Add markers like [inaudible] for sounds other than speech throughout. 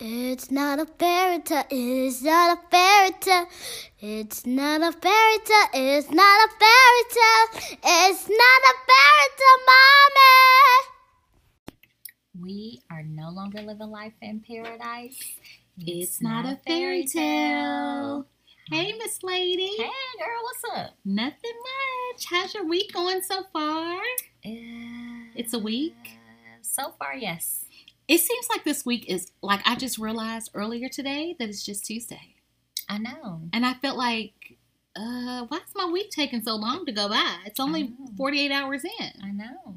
It's not a fairy tale. It's not a fairy tale. It's not a fairy tale. It's not a fairy tale. It's not a fairy tale, mommy. We are no longer living life in paradise. It's not a fairy tale. Hey, Miss Lady. Hey, girl, what's up? Nothing much. How's your week going so far? Uh, It's a week? So far, yes. It seems like this week is like I just realized earlier today that it's just Tuesday. I know. And I felt like, uh, why is my week taking so long to go by? It's only 48 hours in. I know.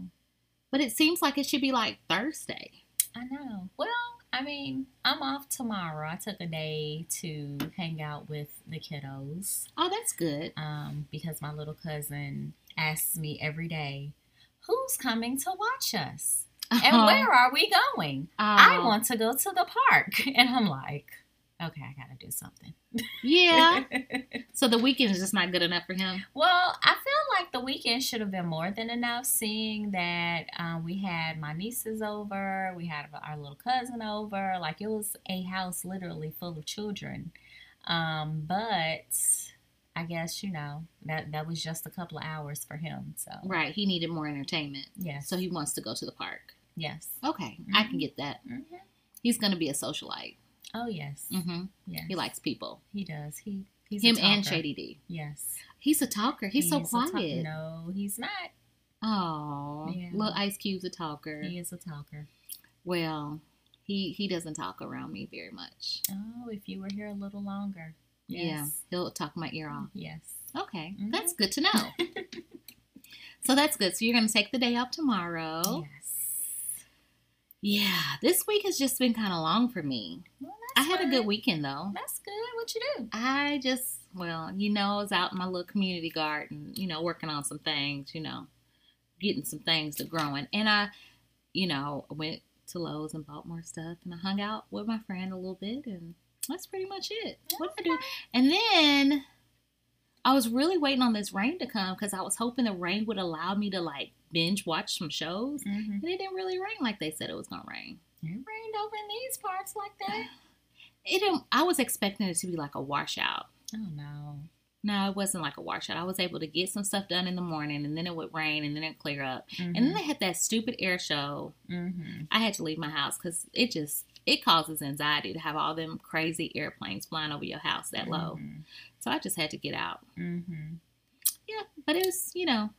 But it seems like it should be like Thursday. I know. Well, I mean, I'm off tomorrow. I took a day to hang out with the kiddos Oh, that's good. um, because my little cousin asks me every day, Who's coming to watch us? And where are we going? I Oh, want to go to the park. [laughs] And I'm like, Okay, I got to do something. Yeah. [laughs] so the weekend is just not good enough for him. Well, I feel like the weekend should have been more than enough, seeing that um, we had my nieces over, we had our little cousin over. Like it was a house literally full of children. Um, but I guess you know that that was just a couple of hours for him. So Right. He needed more entertainment. Yeah, So he wants to go to the park. Yes. Okay. I can Mhm. get that. hmm He's going to be a socialite. Oh yes, hmm yes. He likes people. He does. He he's Him and. Shady D. Yes, He's a talker. He's so He talk- quiet. No, he's not. Oh, Yeah. little Ice Cube's a talker. He is a talker. Well, he he doesn't talk around me very much. Oh, if you were here a little longer. Yeah, Yes. he'll talk my ear off. Yes. Okay, Mhm. that's good to know. [laughs] so that's good. So you're gonna take the day off tomorrow. Yes. Yeah, this week has just been kind of long for me. Well, I that's had a good weekend though. That's good. What you do? I just, well, you know, I was out in my little community garden, you know, working on some things, you know, getting some things to growing. And I, you know, went to Lowe's and bought more stuff and I hung out with my friend a little bit and that's pretty much it. What did I do? And then I was really waiting on this rain to come because I was hoping the rain would allow me to like binge watch some shows. Mm-hmm. And it didn't really rain like they said it was gonna rain. It rained over in these parts like that. [sighs] It didn't, I was expecting it to be like a washout. Oh no. No, it wasn't like a washout. I was able to get some stuff done in the morning and then it would rain and then it'd clear up. And then they had that stupid air show. mm-hmm. I had to leave my house because it just it causes anxiety to have all them crazy airplanes flying over your house that low. So I just had to get out. Mm-hmm. Yeah, but it was, you know,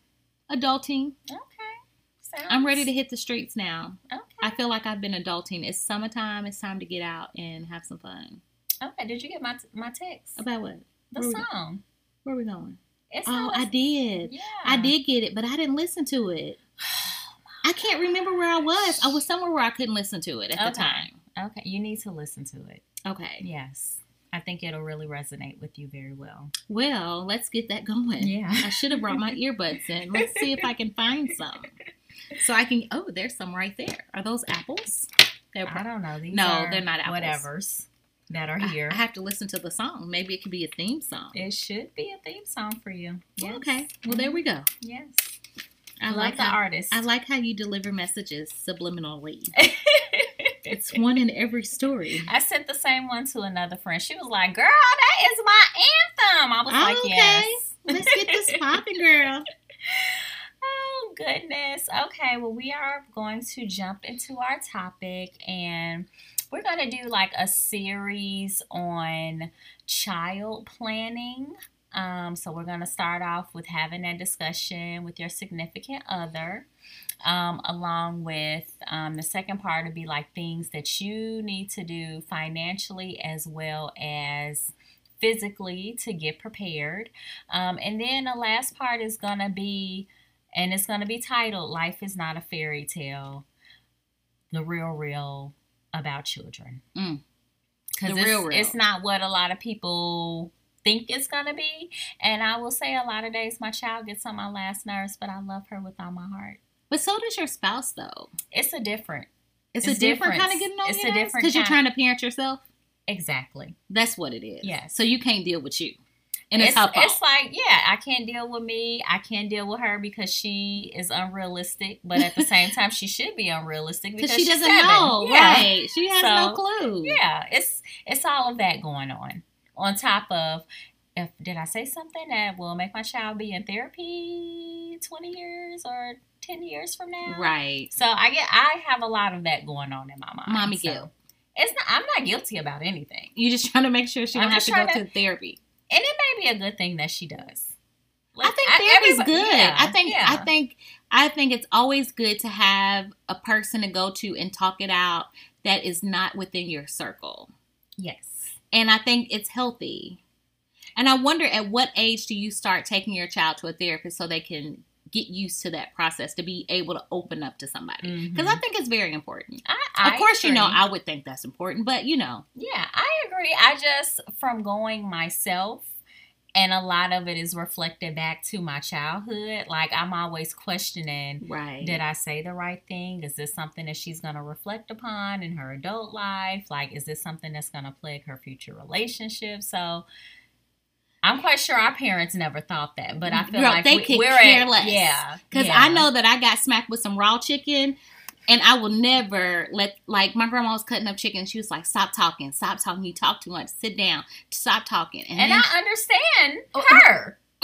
adulting. Okay. Sounds, I'm ready to hit the streets now. Okay. I feel like I've been adulting. It's summertime. It's time to get out and have some fun. Okay. Did you get my my text? About what? The where we- song. Where are we going? It's Oh, I did. Yeah. I did get it, but I didn't listen to it. [sighs] Oh, I can't remember where I was. I was somewhere where I couldn't listen to it at the time. Okay. You need to listen to it. Okay. Yes. I think it'll really resonate with you very well. Well, let's get that going. Yeah. I should have brought my [laughs] earbuds in. Let's see if I can find some. So I can. Oh, there's some right there. Are those apples? They're I don't know. These No, they're not apples. Whatevers that are here. I have to listen to the song. Maybe it could be a theme song. it should be a theme song for you. Yes. Okay. Well, there we go. Yes. I Love like the how, artist. I like how you deliver messages subliminally. [laughs] It's one in every story. I sent the same one to another friend. She was like, "Girl, that is my anthem." I was like, Okay. "Yes." Let's get this popping, girl. [laughs] Oh goodness. Okay, well we are going to jump into our topic and we're going to do like a series on child planning. Um, so we're going to start off with having that discussion with your significant other. Um, along with um, the second part to be like things that you need to do financially as well as physically to get prepared. Um, and then the last part is going to be, and it's going to be titled Life is Not a Fairy Tale The Real, Real About Children. Mm. Because The it's, real, real. it's not what a lot of people think it's going to be. And I will say a lot of days my child gets on my last nerves, but I love her with all my heart. But so does your spouse, though. It's a different. It's, It's a different kind of getting on It's your a different because you're trying to parent yourself. Exactly. That's what it is. Yeah. So you can't deal with you. And it's, it's, it's like, yeah, I can't deal with me. I can't deal with her because she is unrealistic. But at the [laughs] same time, she should be unrealistic because she doesn't seven. know, Yeah. right? She has no clue. Yeah, it's it's all of that going on. On top of, if did I say something that will make my child be in therapy twenty years or ten years from now? Right. So I get I have a lot of that going on in my mind. Mommy so guilt. It's not. I'm not guilty about anything, You just trying to make sure she don't have to go trying to therapy. and it may be a good thing that she does. I think therapy's everybody- good. yeah, I think yeah. I think I think it's always good to have a person to go to and talk it out that is not within your circle. yes. And I think it's healthy. And I wonder at what age do you start taking your child to a therapist so they can get used to that process to be able to open up to somebody? Because I Mhm. think it's very important. I, of I course, you know. I would think that's important, but you know, Yeah, I agree. I just from going myself and a lot of it is reflected back to my childhood. Like I'm always questioning right? did I say the right thing? Is this something that she's going to reflect upon in her adult life? Like is this something that's going to plague her future relationship? So I'm quite sure our parents never thought that, but I feel Girl, like they we, could we're care at, less. yeah, Because yeah. I know that I got smacked with some raw chicken, and I will never let like my grandma was cutting up chicken. She was like, "Stop talking, stop talking. You talk too much. Sit down. Stop talking." And, and I understand Oh, her. [laughs]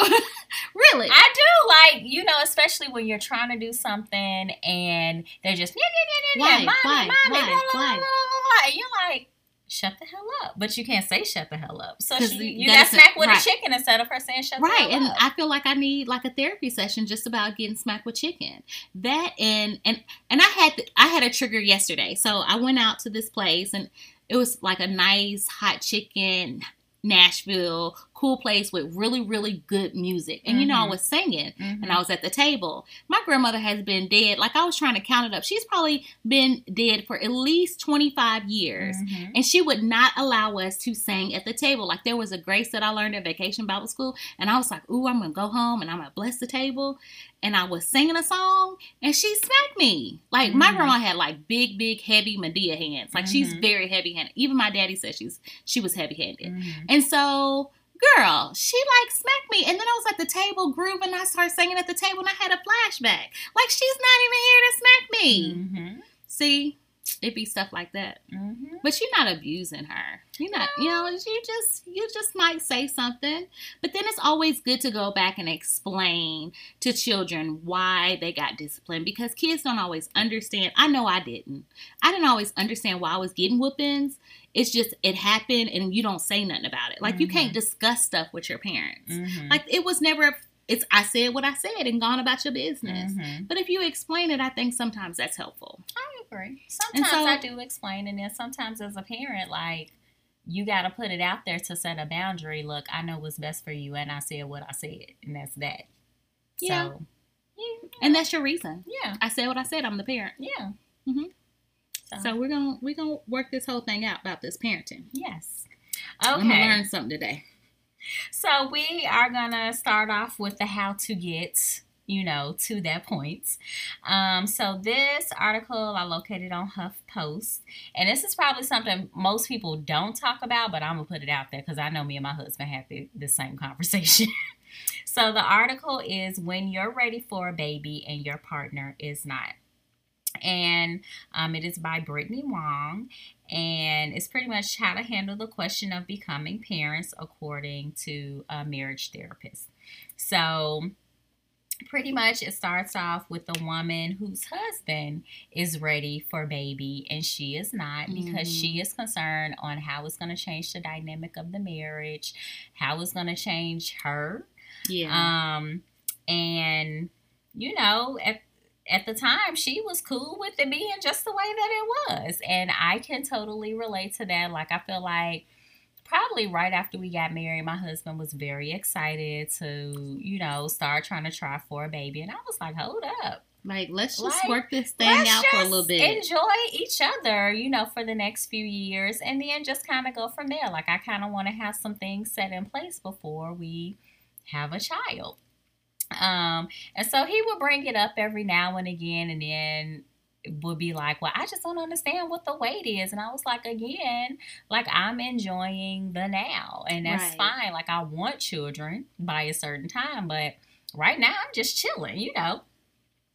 really, I do like you know, especially when you're trying to do something and they're just yeah yeah yeah yeah, yeah Why? mommy, Why? mommy, Why? blah, blah, Why? blah, blah, blah, and you're like, shut the hell up, but you can't say shut the hell up. So she, you- got smacked with right. a chicken instead of her saying shut the right? And up. I feel like I need like a therapy session just about getting smacked with chicken. That and and and I had I had a trigger yesterday, so I went out to this place and it was like a nice hot chicken. Nashville, cool place with really, really good music. And you know, I Mhm. was singing. Mhm. and I was at the table. My grandmother has been dead. Like I was trying to count it up. She's probably been dead for at least 25 years. Mhm. And she would not allow us to sing at the table. Like there was a grace that I learned at Vacation Bible School. And I was like, ooh, I'm going to go home and I'm going to bless the table. And I was singing a song and she smacked me. Like my Mhm. grandma had like big, big, heavy Madea hands. Like she's very heavy handed. Even my daddy said she's she was heavy handed. And so, girl, she like smacked me. And then I was at the table grooving. I started singing at the table and I had a flashback. Like, she's not even here to smack me. Mhm. See, it be stuff like that. Mhm. But you're not abusing her. You're not, you know, you just, you just might say something. But then it's always good to go back and explain to children why they got disciplined because kids don't always understand. I know I didn't. I didn't always understand why I was getting whoopings. It's just, it happened and you don't say nothing about it. Like, you Mhm. can't discuss stuff with your parents. Mhm. Like, it was never, a, it's, I said what I said and gone about your business. Mhm. But if you explain it, I think sometimes that's helpful. I agree. Sometimes so- I do explain, and then sometimes as a parent, like you got to put it out there to set a boundary. Look, I know what's best for you, and I said what I said, and that's that. Yeah. So, yeah, And that's your reason. yeah, I said what I said. I'm the parent. yeah. Mm-hmm. So, So we're gonna we're gonna work this whole thing out about this parenting. yes. Okay. I'm gonna learn something today. So we are gonna start off with the how to get, you know, to that point. Um, so this article I located on HuffPost, and this is probably something most people don't talk about, but I'm gonna put it out there because I know me and my husband had the, the same [laughs] conversation. so the article is when you're ready for a baby and your partner is not. And um, it is by Brittany Wong, and it's pretty much how to handle the question of becoming parents according to a marriage therapist. So, pretty much it starts off with the woman whose husband is ready for baby and she is not because Mhm. she is concerned on how it's going to change the dynamic of the marriage, how it's going to change her. Yeah. Um and you know, at at the time she was cool with it being just the way that it was. And I can totally relate to that. Like I feel like probably right after we got married, my husband was very excited to, you know, start trying to try for a baby. And I was like, hold up. like let's just like, work this thing out for a little bit. Enjoy each other, you know, for the next few years and then just kind of go from there. Like I kind of want to have some things set in place before we have a child. Um, and so he would bring it up every now and again, and then would be like, Well, I just don't understand what the wait is. And I was like, Again, like I'm enjoying the now, and that's Right. fine. Like, I want children by a certain time, but right now I'm just chilling, you know.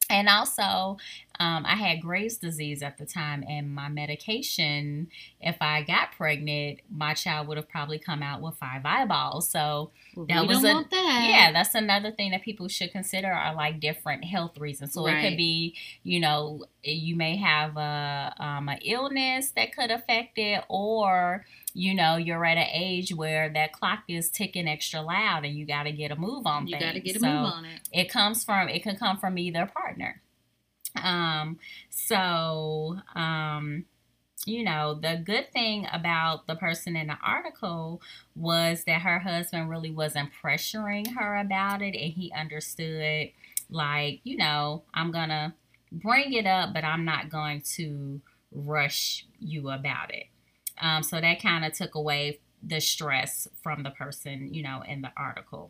And also, um, I had Graves' disease at the time, and my medication, if I got pregnant, my child would have probably come out with five eyeballs. So, Well, That was a- that. yeah, that's another thing that people should consider are like different health reasons. So it could be, you know, you may have a um, an illness that could affect it, or you know, you're at an age where that clock is ticking extra loud, and you got to get a move on. You got to get a So move on it. It comes from it can come from either partner. Um, so um, you know, the good thing about the person in the article was that her husband really wasn't pressuring her about it and he understood like, you know, I'm going to bring it up, but I'm not going to rush you about it. Um, so that kind of took away the stress from the person, you know, in the article.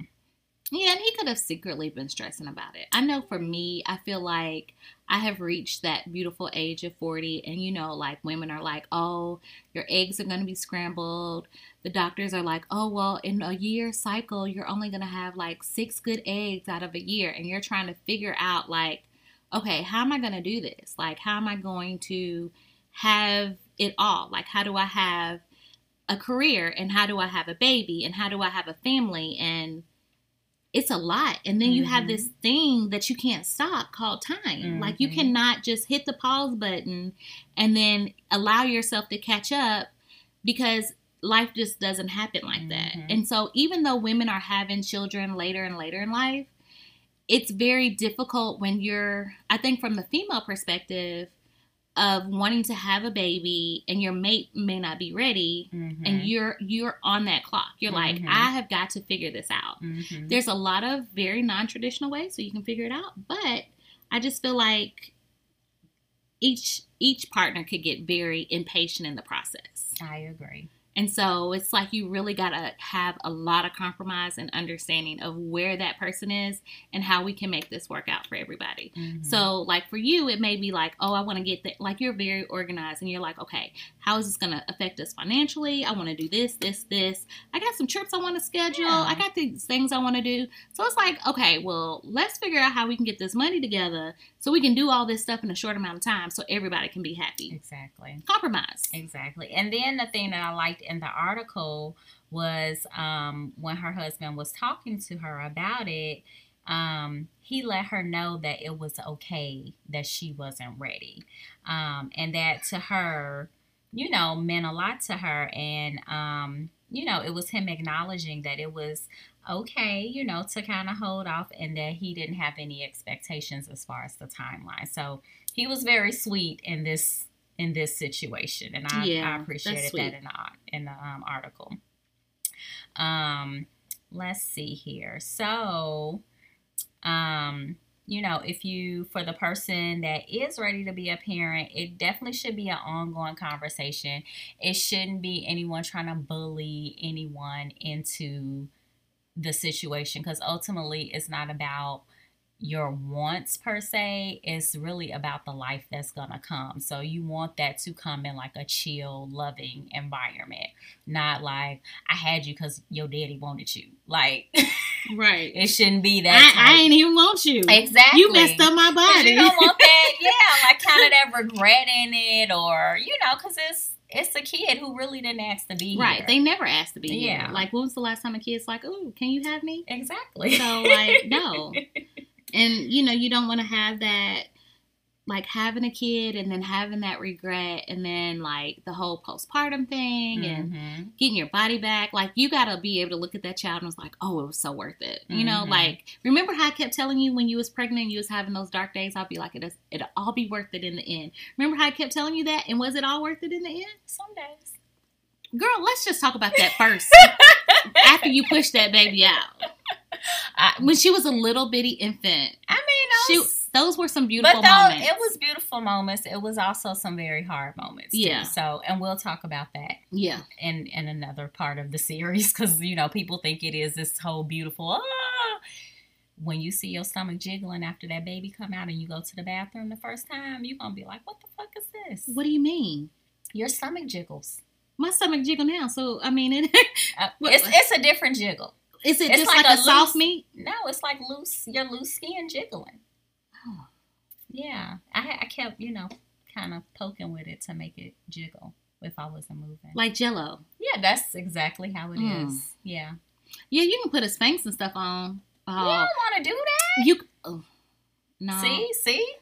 Yeah, and he could have secretly been stressing about it. I know for me, I feel like I have reached that beautiful age of 40, and you know, like women are like, oh, your eggs are going to be scrambled. The doctors are like, oh, well, in a year cycle, you're only going to have like six good eggs out of a year, and you're trying to figure out, like, okay, how am I going to do this? Like, how am I going to have it all? Like, how do I have a career, and how do I have a baby, and how do I have a family, and it's a lot and then you have this thing that you can't stop called time like you Mhm. cannot just hit the pause button and then allow yourself to catch up because life just doesn't happen like that Mhm. and so even though women are having children later and later in life it's very difficult when you're i think from the female perspective of wanting to have a baby and your mate may not be ready Mm-hmm. and you're you're on that clock you're like Mhm. i have got to figure this out mm-hmm. there's a lot of very non-traditional ways so you can figure it out but i just feel like each each partner could get very impatient in the process I agree. And so it's like you really got to have a lot of compromise and understanding of where that person is and how we can make this work out for everybody Mhm. so, like for you, it may be like, oh, I want to get that. Like you're very organized, and you're like, okay, how is this going to affect us financially? I want to do this, this, this. I got some trips I want to schedule. Yeah. I got these things I want to do. So it's like, okay, well, let's figure out how we can get this money together so we can do all this stuff in a short amount of time, so everybody can be happy. exactly. Compromise. Exactly. And then the thing that I liked in the article was um, when her husband was talking to her about it, um, he let her know that it was okay that she wasn't ready. Um, and that to her, you know, meant a lot to her. And, um, you know, it was him acknowledging that it was okay, you know, to kind of hold off and that he didn't have any expectations as far as the timeline. So he was very sweet in this in this situation, and I, Yeah, I appreciated that in the in the um, article. Um, let's see here. So, um, you know, if you for the person that is ready to be a parent, it definitely should be an ongoing conversation. It shouldn't be anyone trying to bully anyone into the situation because ultimately it's not about your wants per se it's really about the life that's gonna come so you want that to come in like a chill loving environment not like i had you because your daddy wanted you like Right. [laughs] it shouldn't be that I, I ain't even want you. exactly You messed up my body. you don't want that [laughs] yeah like kind of that regret in it or you know because it's it's a kid who really didn't ask to be here. right. here. They never asked to be Yeah. here. Like, when was the last time a kid's like, oh, can you have me? exactly So, like, no. [laughs] and you know you don't want to have that like having a kid and then having that regret and then like the whole postpartum thing and Mhm. getting your body back. Like you got to be able to look at that child and was like oh it was so worth it. You know Mhm. like remember how i kept telling you when you was pregnant and you was having those dark days i'll be like it'll, it'll all be worth it in the end. Remember how i kept telling you that? And was it all worth it in the end? Some days. Girl let's just talk about that first. [laughs] After you push that baby out I, when she was a little bitty infant I mean, she, those, those were some but beautiful though moments it was beautiful moments, it was also some very hard moments. too. Yeah. So, and we'll talk about that yeah in in another part of the series because you know people think it is this whole beautiful. Ah, when you see your stomach jiggling after that baby come out and you go to the bathroom the first time, you're gonna be like, "What the fuck is this?" What do you mean? Your stomach jiggles. My stomach jiggle now, so I mean, it, Uh, [laughs] it's it's a different jiggle. Is it It's just like like, a a, soft loose- meat? No, it's like loose your loose skin jiggling. Oh. Yeah, I I kept you know kind of poking with it to make it jiggle if I wasn't moving. Like Jello. yeah, that's exactly how it is. Mm. Yeah, Yeah, you can put a Spanx and stuff on. you Oh, don't want to do that. you. Oh, no, See, see,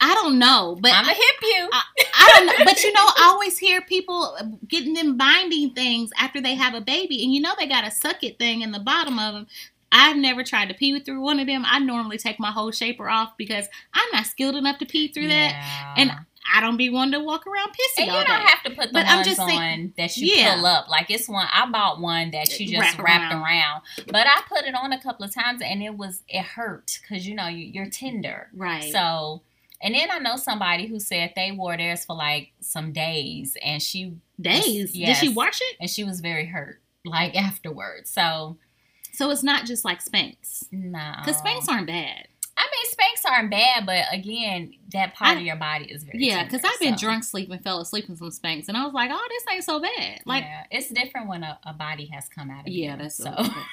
I don't know, but I'm gonna hip you. I, I don't know. But you know, I always hear people getting them binding things after they have a baby, and you know they got a suck it thing in the bottom of them. I've never tried to pee through one of them. I normally take my whole shaper off because I'm not skilled enough to pee through that. And I don't be one to walk around pissy And you all don't day. have to put the But I'm ones just on saying- that you Yeah. pull up. Like it's one I bought one that you just Wrap wrapped around. around. But I put it on a couple of times and it was it hurt because you know you, you're tender. right. So and then I know somebody who said they wore theirs for like some days and she Days. Yes. Did she wash it? and she was very hurt like [laughs] afterwards. So So it's not just like Spanx. no, Because Spanx aren't bad. I mean, Spanx aren't bad, but again, that part I- of your body is very Yeah, because I've been so- drunk sleeping, fell asleep in some Spanx, and I was like, oh, this ain't so bad. Like, yeah, it's different when a, a body has come out of yeah, that's so.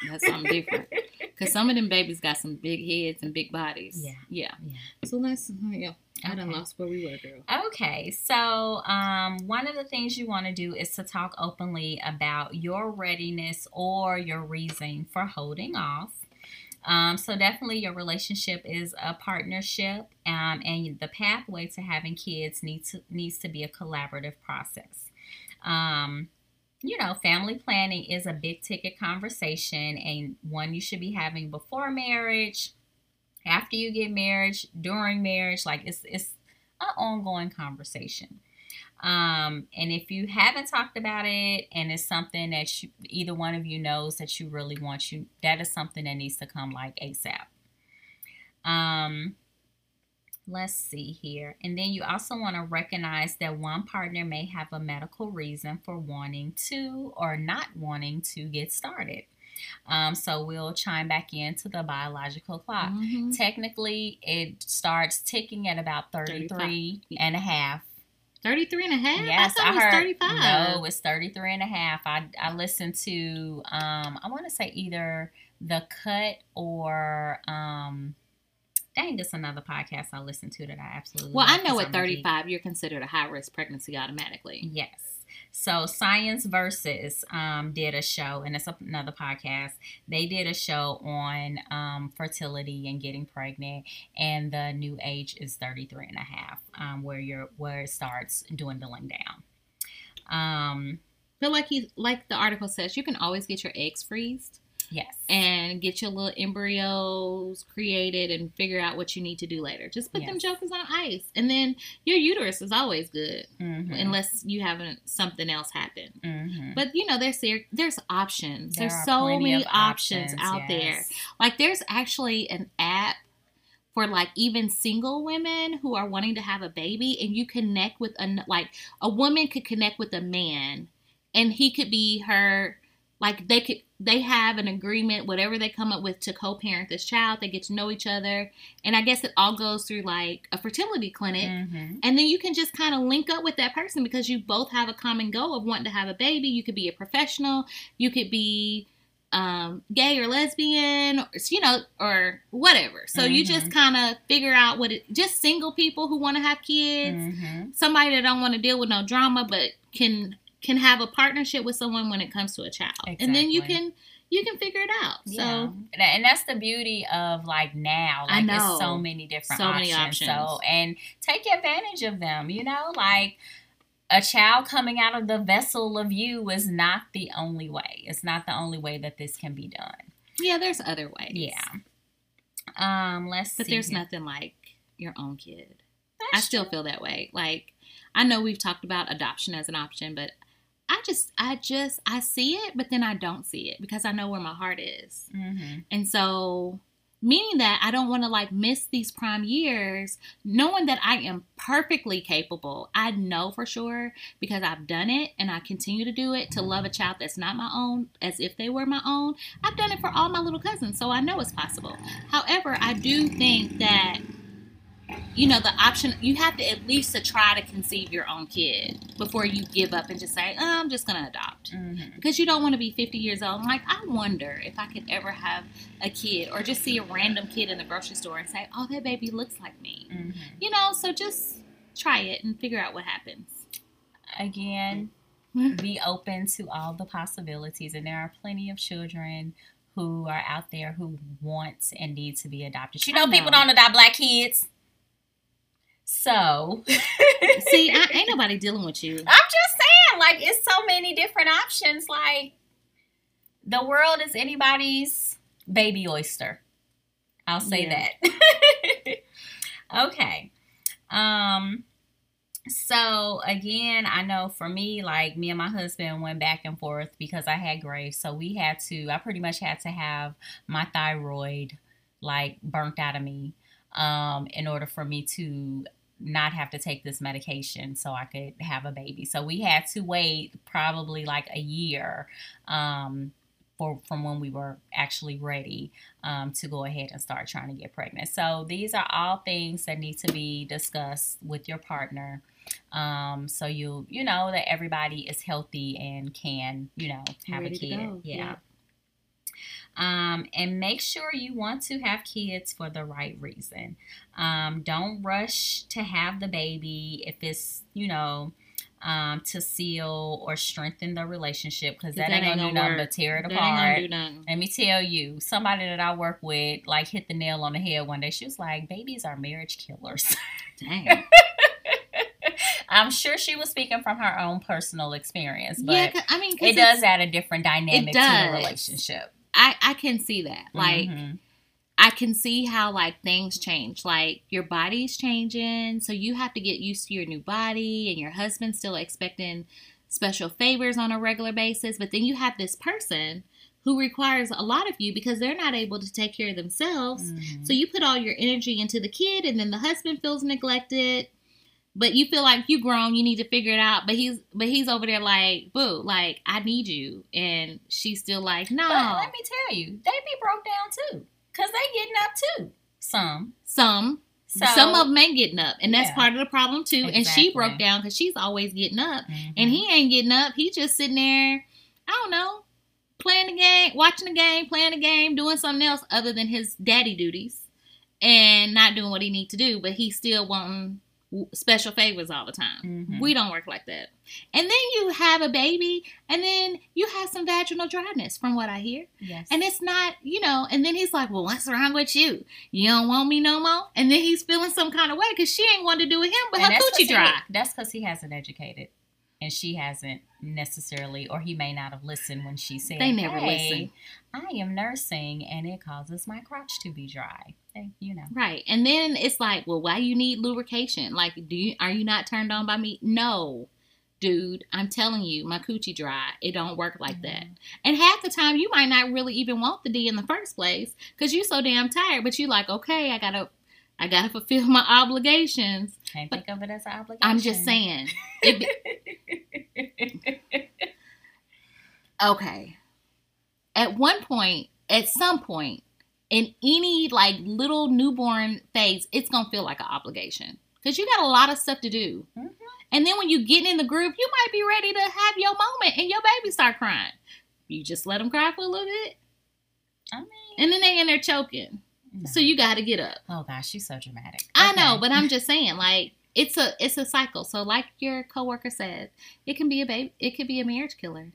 that's something different. [laughs] Because some of them babies got some big heads and big bodies. Yeah. yeah. Yeah. So let's. Yeah, I done lost where we were, girl. Okay, so um, one of the things you want to do is to talk openly about your readiness or your reason for holding off. Um, so definitely, your relationship is a partnership, um, and the pathway to having kids needs to needs to be a collaborative process. Um, you know, family planning is a big ticket conversation and one you should be having before marriage, after you get married, during marriage. Like it's it's an ongoing conversation. Um, and if you haven't talked about it and it's something that you, either one of you knows that you really want you, that is something that needs to come like ASAP. Um, let's see here. And then you also want to recognize that one partner may have a medical reason for wanting to or not wanting to get started. Um, so we'll chime back into the biological clock. Mhm. Technically, it starts ticking at about 33 and a half. 33 and a half? Yes, I thought it was heard. 35. No, it's 33 and a half. I, I listened to, um, I want to say either The Cut or, um, dang, it's another podcast I listened to that I absolutely Well, I know at I'm a 35, you're considered a high risk pregnancy automatically. Yes. So Science Versus um, did a show, and it's another podcast. They did a show on um, fertility and getting pregnant, and the new age is 33 and a half, um, where you're where it starts dwindling down. Um, But like you, like the article says, you can always get your eggs freezed yes. and get your little embryos created and figure out what you need to do later. Just put them jokers on ice, and then your uterus is always good Mhm. unless you haven't something else happen. Mhm. But you know, there's there's options. There there's so many of options, out yes. there. Like there's actually an app for like even single women who are wanting to have a baby, and you connect with a like a woman could connect with a man, and he could be her. Like they could, they have an agreement, whatever they come up with to co-parent this child. They get to know each other, and I guess it all goes through like a fertility clinic. Mhm. And then you can just kind of link up with that person because you both have a common goal of wanting to have a baby. You could be a professional, you could be um, gay or lesbian, or, you know, or whatever. So you just kind of figure out what it. Just single people who want to have kids, Mhm. somebody that don't want to deal with no drama, but can can have a partnership with someone when it comes to a child, and then you can you can figure it out. Yeah. So And- that's the beauty of like now. I know. there's so many different So options. many options. So and take advantage of them, you know, like a child coming out of the vessel of you is not the only way. It's not the only way that this can be done. yeah, there's other ways. Yeah. Um, let's but see. there's nothing like your own kid. I still true. feel that way. Like I know we've talked about adoption as an option, but I just I just I see it, but then I don't see it because I know where my heart is. Mhm. And so meaning that I don't want to like miss these prime years, knowing that I am perfectly capable. I know for sure because I've done it and I continue to do it to love a child that's not my own as if they were my own. I've done it for all my little cousins, so I know it's possible. However, I do think that you know the option you have to at least to try to conceive your own kid before you give up and just say oh, i'm just going to adopt Mhm. because you don't want to be 50 years old I'm like i wonder if i could ever have a kid or just see a random kid in the grocery store and say oh that baby looks like me Mhm. you know so just try it and figure out what happens Again, [laughs] be open to all the possibilities, and there are plenty of children who are out there who want and need to be adopted. You know, know. people don't adopt black kids. So, [laughs] see I, ain't nobody dealing with you I'm just saying, like, it's so many different options. Like, the world is anybody's baby oyster. I'll say Yeah. that. [laughs] okay. Um, so again, I know for me, like me and my husband went back and forth because I had Graves. So we had to, I pretty much had to have my thyroid like burnt out of me um, in order for me to not have to take this medication so I could have a baby. So we had to wait probably like a year um, for from when we were actually ready um, to go ahead and start trying to get pregnant. So these are all things that need to be discussed with your partner. Um, so you you know that everybody is healthy and can you know have Ready a kid. Yeah. yeah. Um, and make sure you want to have kids for the right reason. Um, don't rush to have the baby if it's you know um, to seal or strengthen the relationship because that, ain't gonna, do nothing but tear it That ain't apart. gonna do nothing. Let me tell you, somebody that I work with like hit the nail on the head one day. She was like, "Babies are marriage killers." Dang. [laughs] I'm sure she was speaking from her own personal experience, but yeah, I mean, it does add a different dynamic to the relationship. I I can see that. Like Mhm. I can see how like things change. Like your body's changing, so you have to get used to your new body, and your husband's still expecting special favors on a regular basis. But then you have this person who requires a lot of you because they're not able to take care of themselves. Mhm. So you put all your energy into the kid, and then the husband feels neglected. But you feel like you grown, you need to figure it out. But he's but he's over there like, boo, like I need you, and she's still like, no. But let me tell you, they be broke down too, cause they getting up too. Some, Some so, some of them ain't getting up, and that's Yeah. part of the problem too. And she broke down because she's always getting up, Mhm. and he ain't getting up. He just sitting there, I don't know, playing the game, watching the game, playing the game, doing something else other than his daddy duties, and not doing what he need to do. But he still wanting special favors all the time. Mhm. We don't work like that. And then you have a baby, and then you have some vaginal dryness, from what I hear. yes. And it's not, you know, and then he's like, well, what's wrong with you? You don't want me no more? And then he's feeling some kind of way because she ain't want to do with him, but And her coochie he- dry. that's because he hasn't educated, and she hasn't necessarily, or he may not have listened when she said, They never "Hey, listen. I am nursing, and it causes my crotch to be dry." Hey, you know. Right. And then it's like, well, why you need lubrication? Like, do you are you not turned on by me? No. Dude, I'm telling you, my coochie dry. It don't work like that. Mm-hmm. And half the time, you might not really even want the D in the first place because you're so damn tired. But you're like, okay, I gotta, I gotta fulfill my obligations. Can't But- think of it as an obligation. I'm just saying. Be- [laughs] okay. At one point, at some point, in any like little newborn phase, it's gonna feel like an obligation because you got a lot of stuff to do. Mhm. And then when you get in the group, you might be ready to have your moment, and your baby start crying. You just let them cry for a little bit, I mean, and then they in there choking. no. So you got to get up. oh gosh, she's so dramatic. I know, but I'm just [laughs] saying, like it's a it's a cycle. So like your coworker said, it can be a baby, it could be a marriage killer.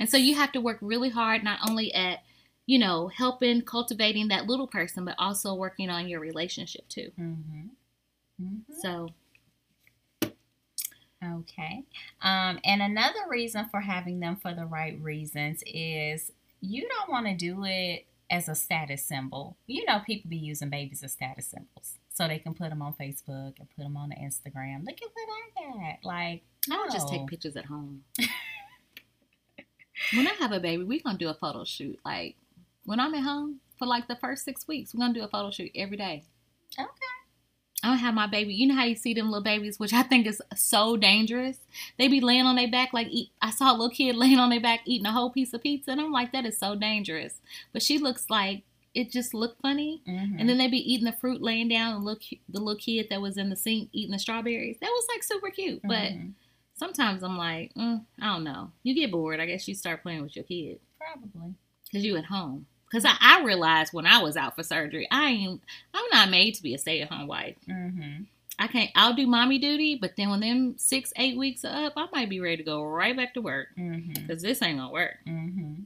And so you have to work really hard, not only at you know helping cultivating that little person, but also working on your relationship too. Mhm. Mhm. So Okay. Um, and another reason for having them for the right reasons is you don't want to do it as a status symbol. You know, people be using babies as status symbols. So they can put them on Facebook and put them on the Instagram. Look at what I got. Like, I would just take pictures at home. [laughs] when I have a baby, we're gonna do a photo shoot like when I'm at home for like the first six weeks, we're gonna do a photo shoot every day. Okay. I don't have my baby. You know how you see them little babies, which I think is so dangerous. They be laying on their back like eat. I saw a little kid [laughs] laying on their back eating a whole piece of pizza, and I'm like, that is so dangerous. But she looks like it just looked funny. Mhm. And then they be eating the fruit, laying down, and look the little kid that was in the sink eating the strawberries. That was like super cute. But Mhm. Sometimes I'm like, mm, I don't know. You get bored. I guess you start playing with your kid probably. because you at home. Because I, I realized when I was out for surgery, I ain't. I'm not made to be a stay at home wife. Mm-hmm. I can't. I'll do mommy duty, but then when them six, eight weeks are up, I might be ready to go right back to work Mm-hmm. because this ain't gonna work. Mm-hmm.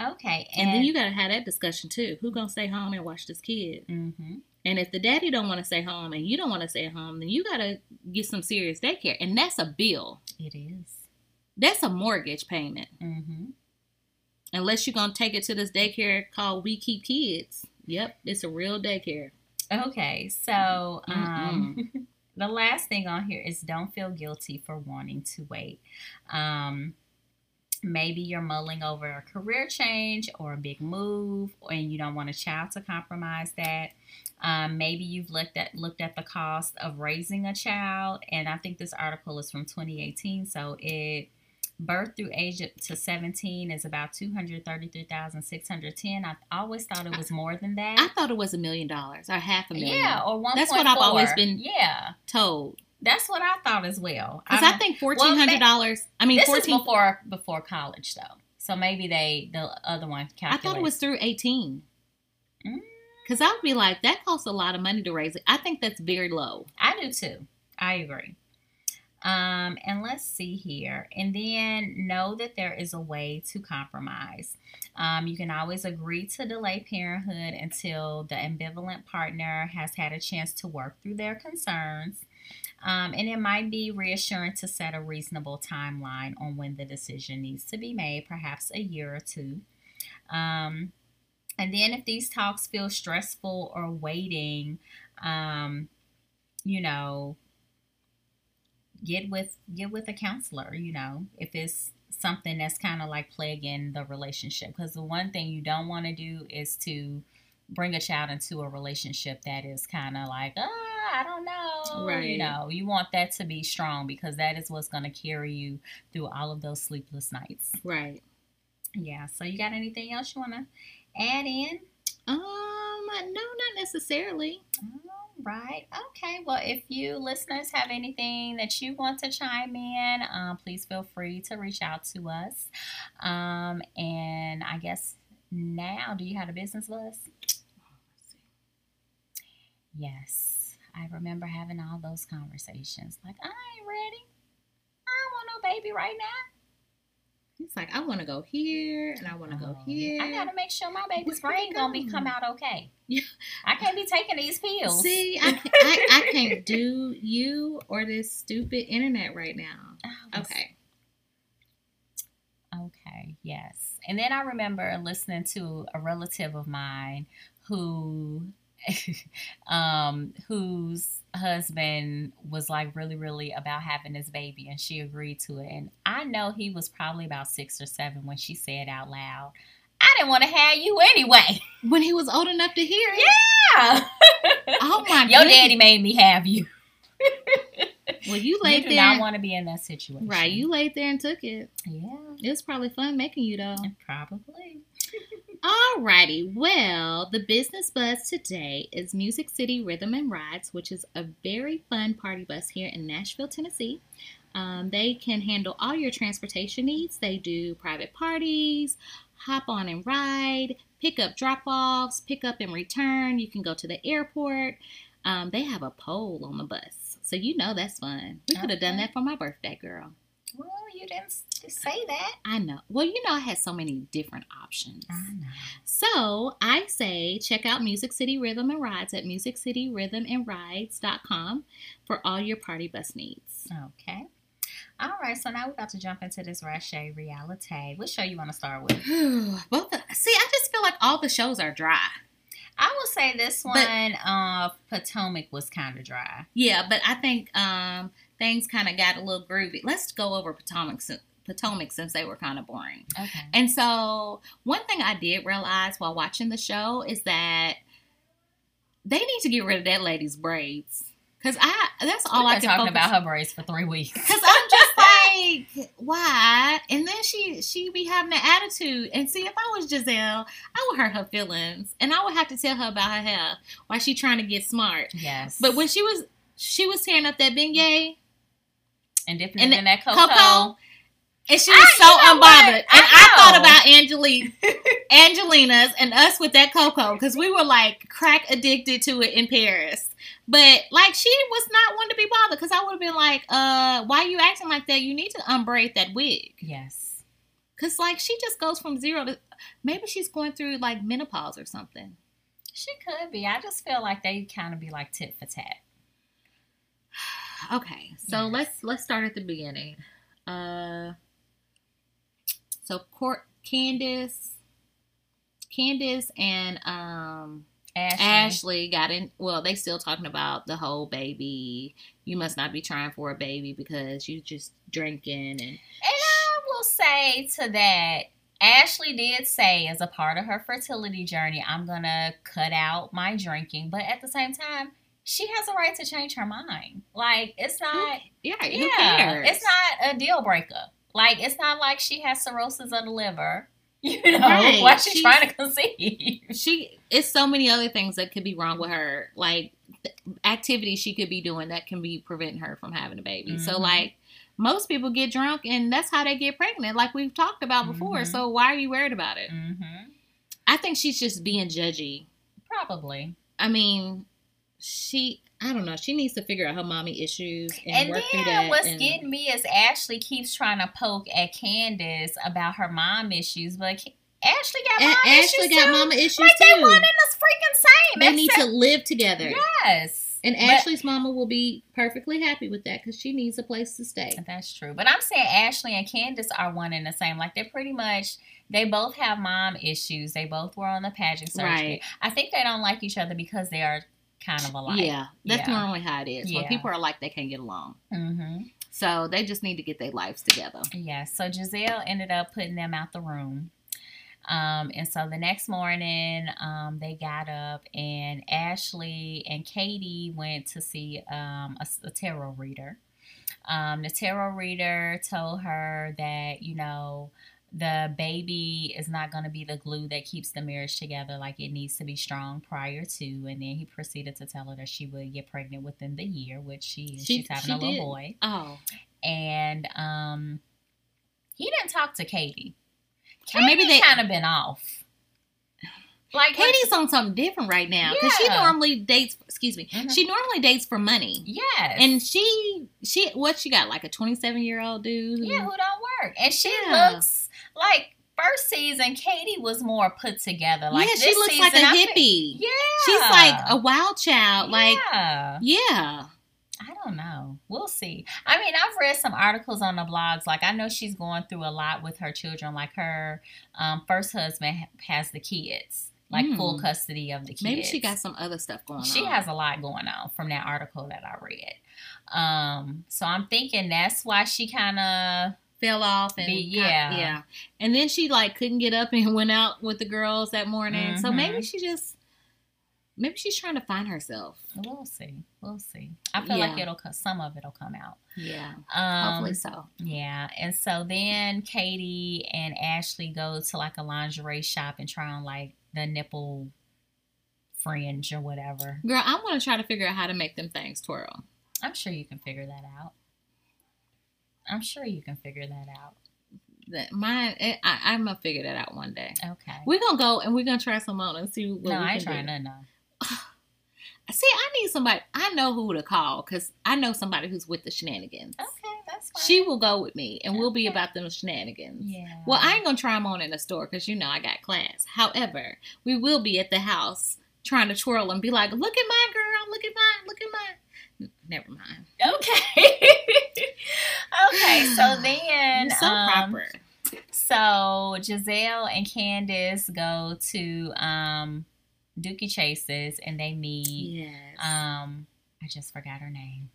Okay. And, then you gotta have that discussion too. Who gonna stay home and watch this kid? Mm-hmm. And if the daddy don't want to stay home and you don't want to stay home, then you gotta get some serious daycare, and that's a bill. It is. That's a mortgage payment. Mm-hmm. Unless you're gonna take it to this daycare called We Keep Kids. Yep, it's a real daycare. Okay, so um, [laughs] the last thing on here is don't feel guilty for wanting to wait. Um, maybe you're mulling over a career change or a big move, and you don't want a child to compromise that. Um, maybe you've looked at looked at the cost of raising a child, and I think this article is from 2018, so it birth through age to 17 is about 233,610. I always thought it was more than that. I thought it was a million dollars or half a million. Yeah, or one. That's what I've always been- Yeah, told. That's what I thought as well. Because I think fourteen hundred dollars. I mean, this fourteen. is before before college though, so maybe they the other one. I thought it was through eighteen. Mm. Because I would be like, that costs a lot of money to raise it. I think that's very low. I do too. I agree. Um, and let's see here. And then know that there is a way to compromise. Um, you can always agree to delay parenthood until the ambivalent partner has had a chance to work through their concerns. Um, and it might be reassuring to set a reasonable timeline on when the decision needs to be made, perhaps a year or two. Um, and then if these talks feel stressful or waiting, um, you know, get with get with a counselor. You know, if it's something that's kind of like plaguing the relationship, because the one thing you don't want to do is to bring a child into a relationship that is kind of like, ah, I don't know. Right. You know, you want that to be strong because that is what's going to carry you through all of those sleepless nights. Right. Yeah. So you got anything else you want to add in? Um, no, not necessarily. All right. Okay. Well, if you listeners have anything that you want to chime in, um, please feel free to reach out to us. Um, and I guess now, do you have a business list? Yes. I remember having all those conversations. Like, I ain't ready. I don't want no baby right now. It's like I want to go here and I want to go Oh, here. I gotta make sure my baby's brain gonna be come out okay. [laughs] Yeah. I can't be taking these pills. See, [laughs] I, I, I can't do you or this stupid internet right now. Oh, Okay. Okay, yes. And then I remember listening to a relative of mine who [laughs] um whose husband was like really really about having this baby and she agreed to it and I know he was probably about 6 or 7 when she said out loud I didn't want to have you anyway. [laughs] When he was old enough to hear it. Yeah. [laughs] Oh my god. Your goodness. daddy made me have you. Well, you You laid do there. not want to be in that situation. right, you laid there and took it. Yeah, It was probably fun making you though. probably. Alrighty, well, the business bus today is Music City Rhythm and Rides, which is a very fun party bus here in Nashville, Tennessee. Um, they can handle all your transportation needs. They do private parties, hop on and ride, pick up drop offs, pick up and return. You can go to the airport. Um, they have a pole on the bus, so you know that's fun. We could have done that for my birthday, girl. Well, you didn't say that. I know. Well, you know, I had so many different options. I know. So I say check out Music City Rhythm and Rides at musiccityrhythmandrides.com for all your party bus needs. Okay. All right, so now we're about to jump into this Rache reality. What show you want to start with? [sighs] Both. The, see, I just feel like all the shows are dry. I will say this one, But- uh, Potomac was kind of dry. Yeah, but I think um, things kind of got a little groovy. Let's go over Potomac since, Potomac since they were kind of boring. Okay. And so, one thing I did realize while watching the show is that they need to get rid of that lady's braids. Cause I that's all We've I been can talking focus- about her braids for three weeks. Cause I'm just [laughs] like, why? And then she she be having an attitude. And see, if I was Gizelle, I would hurt her feelings, and I would have to tell her about her hair while she trying to get smart. yes. But when she was she was tearing up that beignet and dipping and it in that cocoa. cocoa, and she I- was so you know unbothered. And I I, thought about [laughs] Angelina's, and us with that cocoa because we were like crack addicted to it in Paris. But like she was not one to be bothered because I would have been like, uh, why you acting like that? You need to unbraid that wig. Yes. Cause like she just goes from zero to maybe she's going through like menopause or something. She could be. I just feel like they kind of be like tit for tat. Okay, so Yes. let's let's start at the beginning. Uh, so Court Candiace, Candiace and um Ashley. Ashley got in. Well, they still talking about the whole baby. You must not be trying for a baby because you just drinking and And I will say to that, Ashley did say as a part of her fertility journey, I'm going to cut out my drinking. But at the same time, she has a right to change her mind. Like, it's not, yeah, yeah, it's not a deal breaker. Like, it's not like she has cirrhosis of the liver. [laughs] You know, Right. why she She's- trying to conceive? she it's so many other things that could be wrong with her like activities she could be doing that can be preventing her from having a baby so Mhm. like most people get drunk and that's how they get pregnant like we've talked about before Mhm. so why are you worried about it Mm-hmm. i think she's just being judgy Probably. i mean she i don't know she needs to figure out her mommy issues and, And work through then that what's and- getting me is Ashley keeps trying to poke at Candiace about her mom issues, but Ashley got mom ashley issues got too. mama issues like too they one and the freaking same. they need to live together yes, and But- ashley's mama will be perfectly happy with that because she needs a place to stay That's true. But I'm saying Ashley and Candiace are one and the same. Like they're pretty much they both have mom issues. They both were on the pageant circuit. Right. I think they don't like each other because they are kind of alike. yeah that's Yeah. normally how it is when people are like they can't get along Mm-hmm. So they just need to get their lives together. Yeah, so Gizelle ended up putting them out the room. Um, and so the next morning, um, they got up, and Ashley and Katie went to see um, a, a tarot reader. Um, the tarot reader told her that, you know, the baby is not going to be the glue that keeps the marriage together. Like it needs to be strong prior to. And then he proceeded to tell her that she would get pregnant within the year, which she is. She- She's having she a little did. boy Oh, and um he didn't talk to Katie. Or maybe they- kind of been off. Like Katie's on something different right now because she normally dates. Excuse me, Mhm. she normally dates for money, yes, and she she what she got like a twenty seven year old dude. who- yeah, who don't work, and she Yeah. looks like first season Katie was more put together. Like yeah, she looks like a season, I hippie. Yeah, She's like a wild child. Like yeah. yeah, I don't know. We'll see. I mean, I've read some articles on the blogs. Like, I know she's going through a lot with her children. Like, her um, first husband has the kids, like Mm. full custody of the kids. maybe she got some other stuff going She on. She has a lot going on from that article that I read. Um, so I'm thinking that's why she kind of fell off and yeah. yeah, and then she like couldn't get up and [laughs] went out with the girls that morning. So Mhm. maybe she just maybe she's trying to find herself. we'll see. We'll see. I feel like it'll some of it'll come out. Yeah, Um, hopefully so. Yeah, and so then Katie and Ashley go to like a lingerie shop and try on like the nipple fringe or whatever. Girl, I want to try to figure out how to make them things twirl. I'm sure you can figure that out. I'm sure you can figure that out. That mine, eh, I, I'm gonna figure that out one day. Okay. We're gonna go and we're gonna try some on and see what no, I ain't trying do. to. [sighs] See, I need somebody. I know who to call because I know somebody who's with the shenanigans. Okay, that's fine. She will go with me, and we'll be about them shenanigans. Yeah. Well, I ain't gonna try them on in the store because you know I got class. However, we will be at the house trying to twirl and be like, "Look at my girl! Look at mine! Look at mine!" Never mind. Okay. [laughs] okay. So [sighs] then, You're so um, proper. So Gizelle and Candiace go to um, Dooky Chase's and they meet. Yes. Um, I just forgot her name.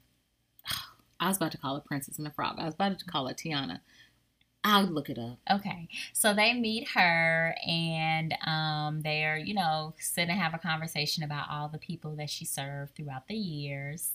I was about to call her Princess and the Frog. I was about to call her Tiana. I'll look it up. Okay, so they meet her and um, they're, you know, sit and have a conversation about all the people that she served throughout the years.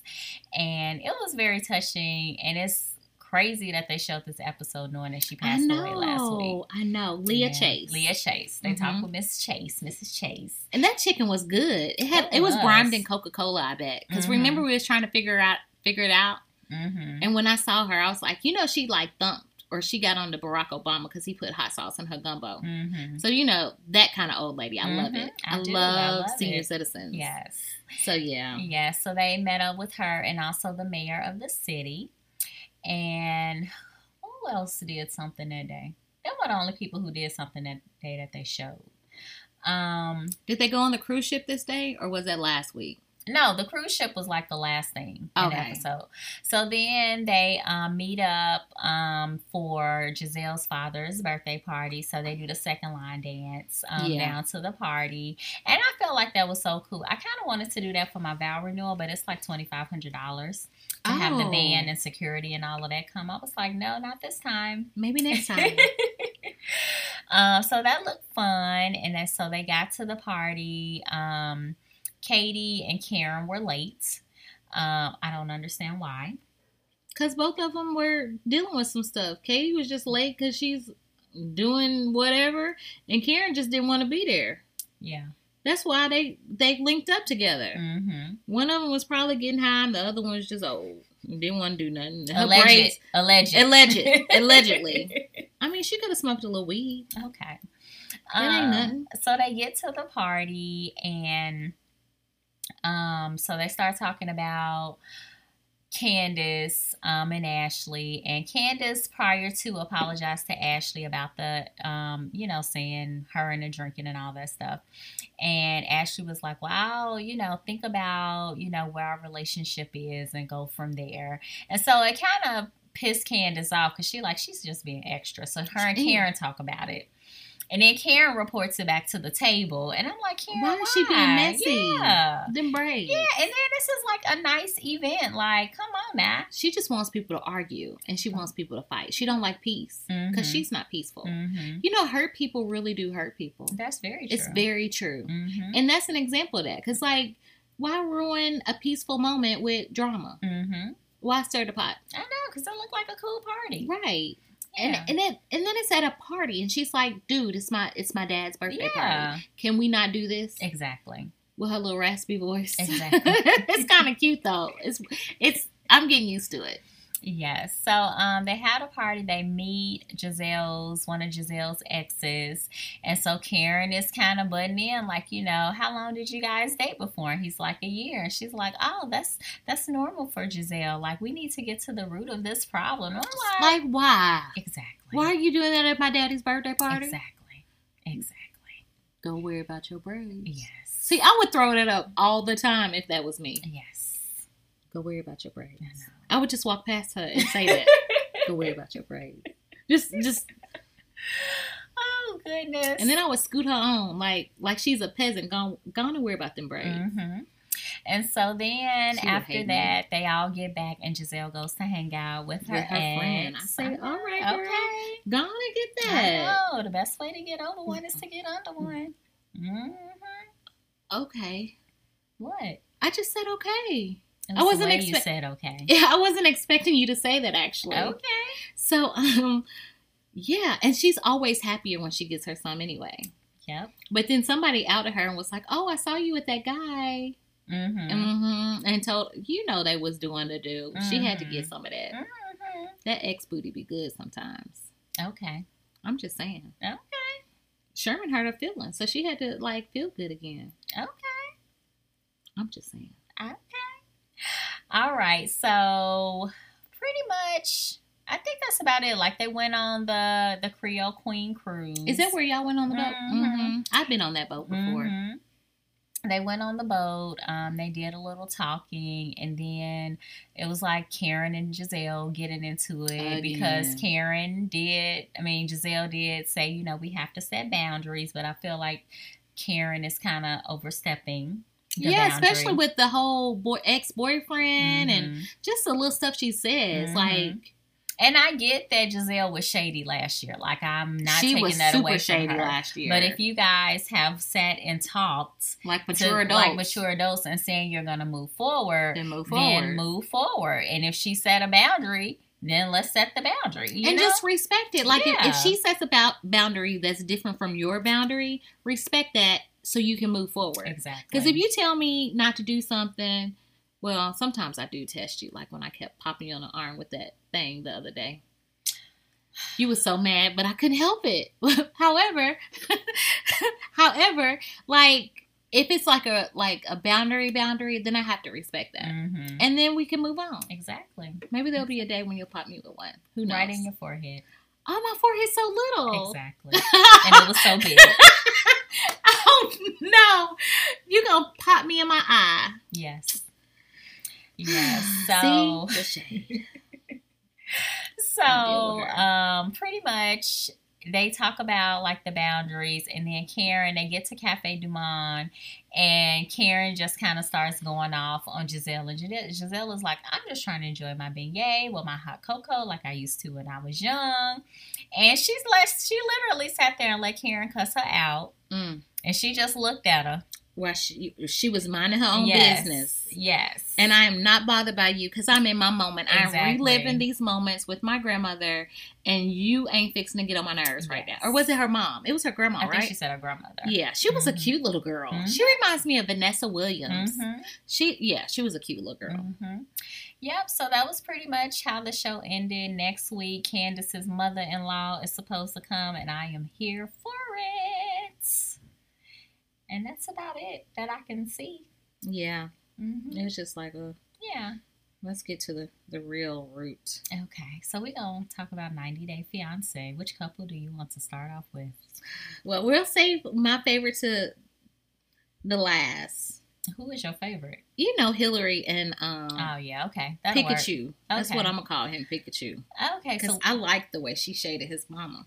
And it was very touching. And it's crazy that they showed this episode knowing that she passed know. away last week. Oh, I know. Leah Yeah, Chase. Leah Chase. They talked Mhm. with Miss Chase, Mrs. Chase. And that chicken was good. It had It it, was was. in Coca Cola. I bet because Mhm. remember we was trying to figure out figure it out. Mm-hmm. And when I saw her, I was like, you know, she like thumped or she got on to Barack Obama because he put hot sauce in her gumbo. Mm-hmm. So you know that kind of old lady. I love Mhm. it. I I, do. I love, love senior it. citizens. Yes. So yeah. Yes, so they met up with her and also the mayor of the city. And who else did something that day? They were the only people who did something that day that they showed. Um, Did they go on the cruise ship this day or was that last week? No, the cruise ship was like the last thing in the Okay. episode. So then they um, meet up um, for Gizelle's father's birthday party. So they do the second line dance um, Yeah. down to the party. And I felt like that was so cool. I kind of wanted to do that for my vow renewal, but it's like $2,500 to have the Oh. band and security and all of that come. I was like, no, not this time. Maybe next time. um, [laughs] so that looked fun, and then so they got to the party. Um, Katie and Karen were late. Um, I don't understand why. Because both of them were dealing with some stuff. Katie was just late because she's doing whatever, and Karen just didn't want to be there. Yeah. That's why they they linked up together. Mm-hmm. One of them was probably getting high, and the other one was just old. Didn't want to do nothing. Her Alleged. braids- Alleged. Alleged. [laughs] Allegedly. I mean, she could have smoked a little weed. Okay. That ain't Um, nothing. So they get to the party and um so they start talking about Candiace um, and Ashley. And Candiace, prior to, apologized to Ashley about the, um, you know, saying her and the drinking and all that stuff. And Ashley was like, "Wow, you know, think about, you know, where our relationship is and go from there." And so it kind of pissed Candiace off because she like she's just being extra. So her and Karen talk about it. And then Karen reports it back to the table, and I'm like, Karen, Why is she being messy? Yeah, Them braids. yeah. And then this is like a nice event. Like, come on now. She just wants people to argue, and she wants people to fight. She don't like peace because Mhm. she's not peaceful. Mm-hmm. You know, hurt people really do hurt people. That's very true. It's very true. Mm-hmm. And that's an example of that. Because, like, why ruin a peaceful moment with drama? Mm-hmm. Why stir the pot? I know, because it looked like a cool party. Right. Yeah. And and then and then it's at a party, and she's like, "Dude, it's my it's my dad's birthday yeah. party. Can we not do this?" Exactly. With her little raspy voice. [laughs] Exactly. it's kind of cute though. It's it's I'm getting used to it. Yes. So um, they had a party. They meet Gizelle's one of Gizelle's exes, and so Karen is kind of butting in, like, you know, how long did you guys date before? And he's like a year, and she's like, oh, that's that's normal for Gizelle. Like, we need to get to the root of this problem. Like, Like why? exactly. Why are you doing that at my daddy's birthday party? Exactly. Exactly. Go worry about your braids. Yes. See, I would throw that up all the time if that was me. Yes. Go worry about your braids. I know. I would just walk past her and say that. [laughs] Don't worry about your braids. Just just Oh goodness. and then I would scoot her on like like she's a peasant. Gone, gone to worry about them braids. hmm And so then She after hate that, they all get back, and Gizelle goes to hang out with her, With her friend. I say, know, all right, girl. okay. Go on and get I that. know the best way to get over one is to get under one. hmm Okay. What? I just said okay. I was wasn't way you said okay. [laughs] Yeah, I wasn't expecting you to say that actually. Okay. So, um, yeah, and she's always happier when she gets her some anyway. Yep. But then somebody outed her and was like, "Oh, I saw you with that guy," Mm-hmm. hmm and told you know they was doing the do. She had to get some of that. hmm That ex booty be good sometimes. Okay. I'm just saying. Okay. Sherman hurt her feelings, so she had to like feel good again. Okay. I'm just saying. Okay. All right. So pretty much I think that's about it. Like they went on the the Creole Queen cruise. Is that where y'all went on the boat? Mhm. hmm I've been on that boat before. Mhm. They went on the boat. Um, they did a little talking, and then it was like Karen and Gizelle getting into it because Karen did. I mean, Gizelle did say, you know, we have to set boundaries, but I feel like Karen is kind of overstepping. Yeah, boundary. especially with the whole boy ex boyfriend and Mhm. just the little stuff she says. Mhm. Like, And I get that Gizelle was shady last year. Like I'm not she taking that away from her. last year. But if you guys have sat and talked like to mature adults, like mature adults and saying you're gonna move forward, then move forward. then move forward. And if she set a boundary, then let's set the boundary. You and know? just respect it. Like if, Yeah. if she sets a bou- boundary that's different from your boundary, respect that so you can move forward. exactly. Because if you tell me not to do something, well, sometimes I do test you. Like when I kept popping you on the arm with that thing the other day. You were so mad, but I couldn't help it. [laughs] however, [laughs] however, like if it's like a like a boundary boundary, then I have to respect that. Mhm. And then we can move on. exactly Maybe there'll be a day when you'll pop me with one. Who knows? right in your forehead, oh, my forehead's so little. exactly, and it was so big. [laughs] [laughs] no! You gonna pop me in my eye? Yes. [sighs] Yes. So See [laughs] the shade. so deal with her. um pretty much they talk about like the boundaries and then Karen they get to Cafe Du Monde and Karen just kind of starts going off on Gizelle and Gizelle, Gizelle is like I'm just trying to enjoy my beignet with my hot cocoa like I used to when I was young and she's like she literally sat there and let Karen cuss her out Mm. And she just looked at her Well, she she was minding her own yes business. yes And I am not bothered by you because I'm in my moment. Exactly. I'm reliving these moments with my grandmother, and you ain't fixing to get on my nerves right now. Or was it her mom? It was her grandma, I think right? she said her grandmother yeah, she was a Mhm. cute little girl. Mhm. She reminds me of Vanessa Williams. Mhm. She, yeah, she was a cute little girl. hmm Yep. So that was pretty much how the show ended. Next week, Candiace's mother-in-law is supposed to come, and I am here for it. And that's about it that I can see. Yeah, hmm it was just like a. Yeah. Let's get to the the real root. Okay. So we're gonna talk about 90 Day Fiance. Which couple do you want to start off with? Well, we'll save my favorite to the last. Who is your favorite? You know Hillary and um Oh yeah. Okay. That'll. Pikachu. That's what I'm gonna call him, Pikachu. Okay. Because So I like the way she shaded his mama.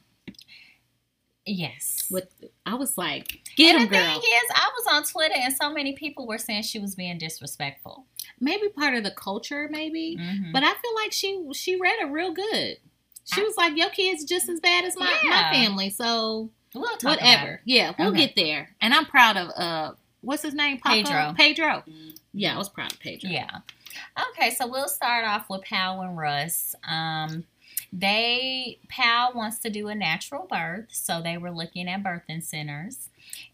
Yes. With I was like, get and him, the thing is, I was on Twitter and so many people were saying she was being disrespectful. Maybe part of the culture, maybe. Mhm. But I feel like she she read it real good. She was like, your kid's just as bad as my, my family, so We'll whatever. Yeah, we'll Okay. get there. And I'm proud of uh what's his name? Paco? Pedro. Pedro. Yeah, I was proud of Pedro. Yeah. Okay, so we'll start off with Pal and Russ. Um, they Pal wants to do a natural birth, so they were looking at birthing centers,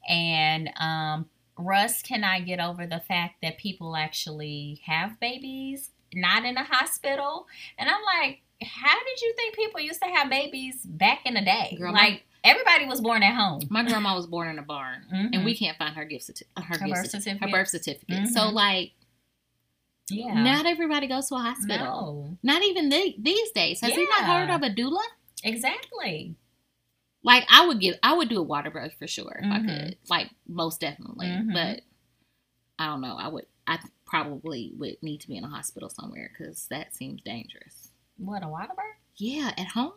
and um, Russ cannot get over the fact that people actually have babies not in a hospital, and I'm like, how did you think people used to have babies back in the day? Girl, my- like everybody was born at home. My grandma was born in a barn, Mhm. and we can't find her gift certi- her, Her birth certi- her certificate? birth certificate. So Mhm. like, yeah, not everybody goes to a hospital. no, Not even the, these days. Has he not heard of a doula? exactly. Like I would give, I would do a water birth for sure if I Mhm. could. Like most definitely, Mhm. but I don't know. I would. I probably would need to be in a hospital somewhere because that seems dangerous. What a water birth? Yeah, at home.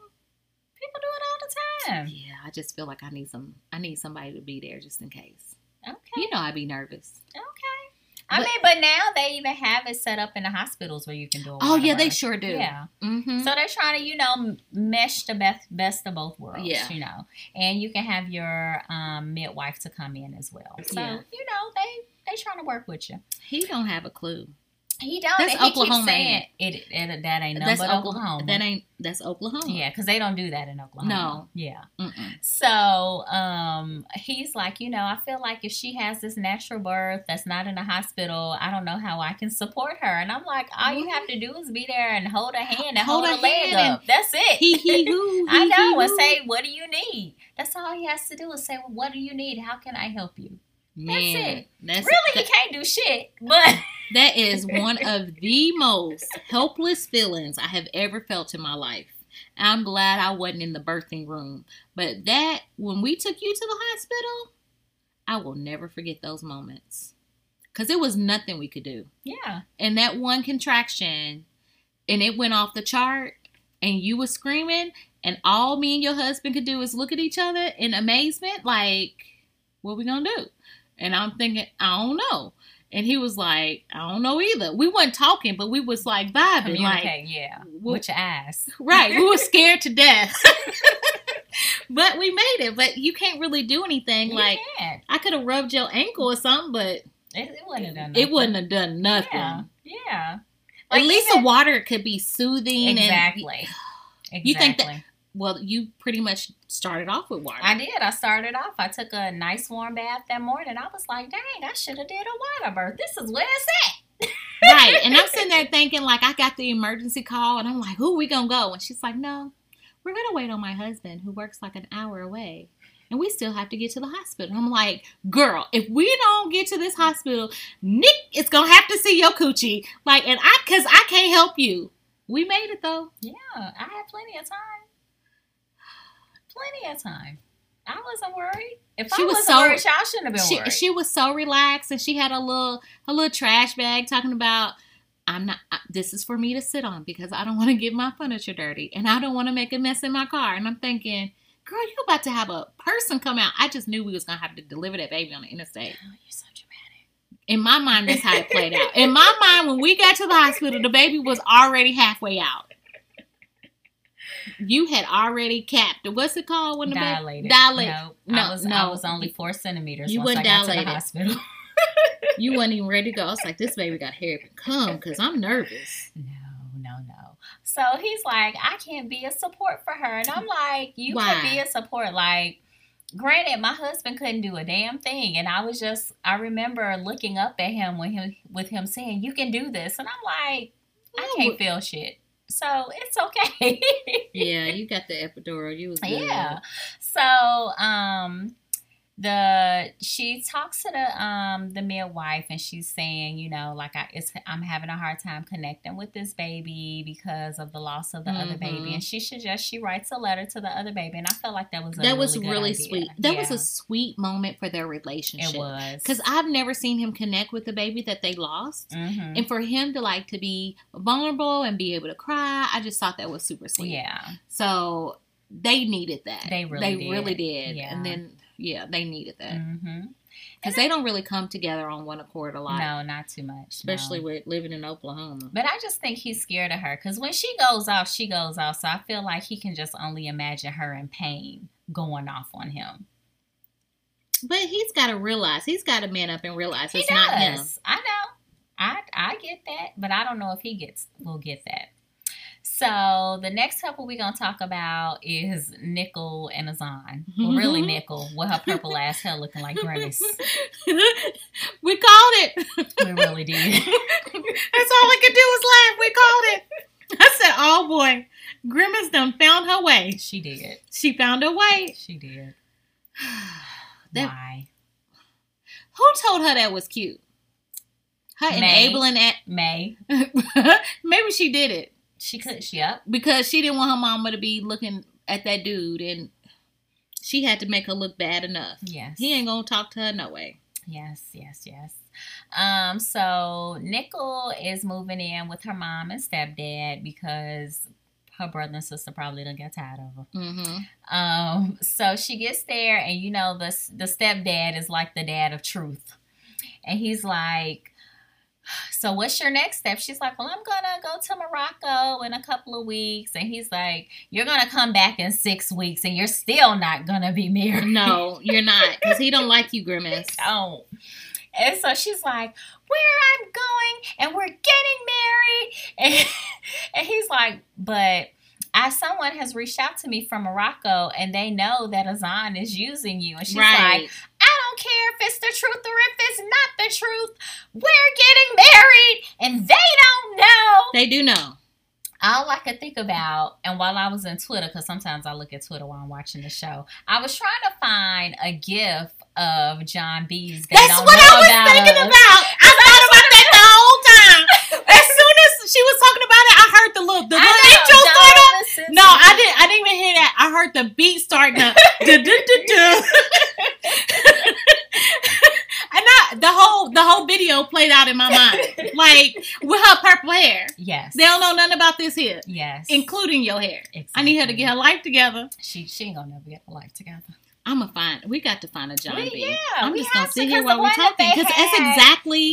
People do it all the time. Yeah, I just feel like I need some. I need somebody to be there just in case. Okay. You know, I'd be nervous. Okay. I But- mean, but now they even have it set up in the hospitals where you can do a Oh yeah, they sure do. Yeah. Mm-hmm. So they're trying to, you know, mesh the best best of both worlds. Yeah. You know, and you can have your um, midwife to come in as well. So Yeah. you know they they trying to work with you. he don't have a clue. He don't. That's and he Oklahoma, saying it, it. That ain't nothing but Okla- Oklahoma. That ain't. That's Oklahoma. Yeah, because they don't do that in Oklahoma. No. Yeah. Mm-mm. So um, he's like, you know, I feel like if she has this natural birth that's not in a hospital, I don't know how I can support her. And I'm like, all you have to do is be there and hold her hand and Hold hold, her leg up. That's it. He he who. [laughs] I know. he, And say, what do you need? That's all he has to do is say, well, what do you need? How can I help you? Man, it. That's really, he can't do shit. But [laughs] That is [laughs] one of the most helpless feelings I have ever felt in my life. I'm glad I wasn't in the birthing room. But that, when we took you to the hospital, I will never forget those moments. Because it was nothing we could do. yeah, And that one contraction, and it went off the chart, and you were screaming, and all me and your husband could do is look at each other in amazement, like, what we gonna do? And I'm thinking, I don't know. And he was like, I don't know either. We weren't talking, but we was like vibing. Like, yeah. With your ass. [laughs] right. We were [laughs] scared to death. [laughs] but we made it. But you can't really do anything. You Like, can't. I could have rubbed your ankle or something, but It, it wouldn't have done it nothing. wouldn't have done nothing. Yeah. Yeah. At least even- the water could be soothing Exactly. and Exactly. You think that- well, you pretty much started off with water. I did. I started off. I took a nice warm bath that morning. I was like, dang, I should have did a water birth. This is where it's at. [laughs] right. And I'm sitting there thinking, like, I got the emergency call, and I'm like, who we gonna go? And she's like, no, we're gonna wait on my husband, who works like an hour away, and we still have to get to the hospital. I'm like, girl, if we don't get to this hospital, Nick is gonna have to see your coochie, like, and I, cause I can't help you. We made it though. Yeah, I had plenty of time. Plenty of time. I wasn't worried. If She I was wasn't so- worried, y'all shouldn't have been She, worried. she was so relaxed, and she had a little, a little trash bag talking about. I'm not. I- This is for me to sit on because I don't want to get my furniture dirty, and I don't want to make a mess in my car. And I'm thinking, girl, you're about to have a person come out. I just knew we was gonna have to deliver that baby on the interstate. oh, you're so dramatic. In my mind, that's how it played out. In my mind, when we got to the hospital, the baby was already halfway out. You had already capped. What's it called when the baby Dilated. dilated? No, No, I was, no. I was only four centimeters You once I got to dilated. the hospital. [laughs] You weren't even ready to go. I was like, this baby got hair to come because I'm nervous. No, no, no. So he's like, I can't be a support for her. And I'm like, you Why? could be a support. Like, granted, my husband couldn't do a damn thing. And I was just, I remember looking up at him when him, with him saying, you can do this. And I'm like, I can't feel shit. So it's okay. Yeah, [laughs] you got the epidural. You was good. yeah. So, um, the she talks to the um the midwife and she's saying you know like I it's I'm having a hard time connecting with this baby because of the loss of the other baby Mhm. and she suggests she writes a letter to the other baby and I felt like that was a That was really, idea. sweet. That was a sweet moment for their relationship. it was Because I've never seen him connect with the baby that they lost. Mhm. And for him to like to be vulnerable and be able to cry, I just thought that was super sweet. yeah So they needed that. They really they did. really did. Yeah. And then yeah, they needed that hmm because they don't really come together on one accord a lot, no not too much especially no. with living in Oklahoma. But I just think he's scared of her because when she goes off, she goes off. So I feel like he can just only imagine her in pain going off on him. But he's got to realize he's got to man up and realize He it's does. not him. I know. I I get that, but I don't know if he gets will get that. So the next couple we're gonna talk about is Nickel and Azan. Well, mm-hmm. really Nickel with her purple ass hair looking like Grimace. [laughs] we called it. We really did. [laughs] That's all I could do was laugh. We called it. I said, "Oh boy, Grimace done found her way. She did. She found her way." She did. [sighs] That- Why? Who told her that was cute? Her May. enabling at May. [laughs] maybe she did it She could. Yep. because she didn't want her mama to be looking at that dude, and she had to make her look bad enough. Yes. He ain't gonna talk to her no way. Yes, yes, yes. Um, so Nickel is moving in with her mom and stepdad because her brother and sister probably don't get tired of her. Mm-hmm. Um, so she gets there, and you know the the stepdad is like the dad of truth, and he's like. So what's your next step? She's like, Well, I'm gonna go to Morocco in a couple of weeks. And he's like, You're gonna come back in six weeks and you're still not gonna be married. No, you're not, because he don't like you, [laughs] Grimace. don't. And so she's like, Where I'm going and we're getting married. [laughs] And, and he's like, But as someone has reached out to me from Morocco and they know that Azan is using you. And she's like, right. I don't care if it's the truth or if it's not the truth. We're getting married and they don't know. They do know. All I could think about, and while I was in Twitter, because sometimes I look at Twitter while I'm watching the show, I was trying to find a gif of Jon B's. They That's what I was about thinking us. about. I thought about that the whole time. As soon as she was talking about it, I heard the little the little know, intro start up. No, I didn't. I didn't even hear that. I heard the beat starting up. [laughs] [laughs] I, the whole the whole video played out in my mind. [laughs] like with her purple hair. yes. They don't know nothing about this here, Yes. including your hair. Exactly. I need her to get her life together. She she ain't gonna never get her life together. I'm gonna find. We got to find a Jon We- B. yeah, I'm we just gonna sit here while we're talking because that's exactly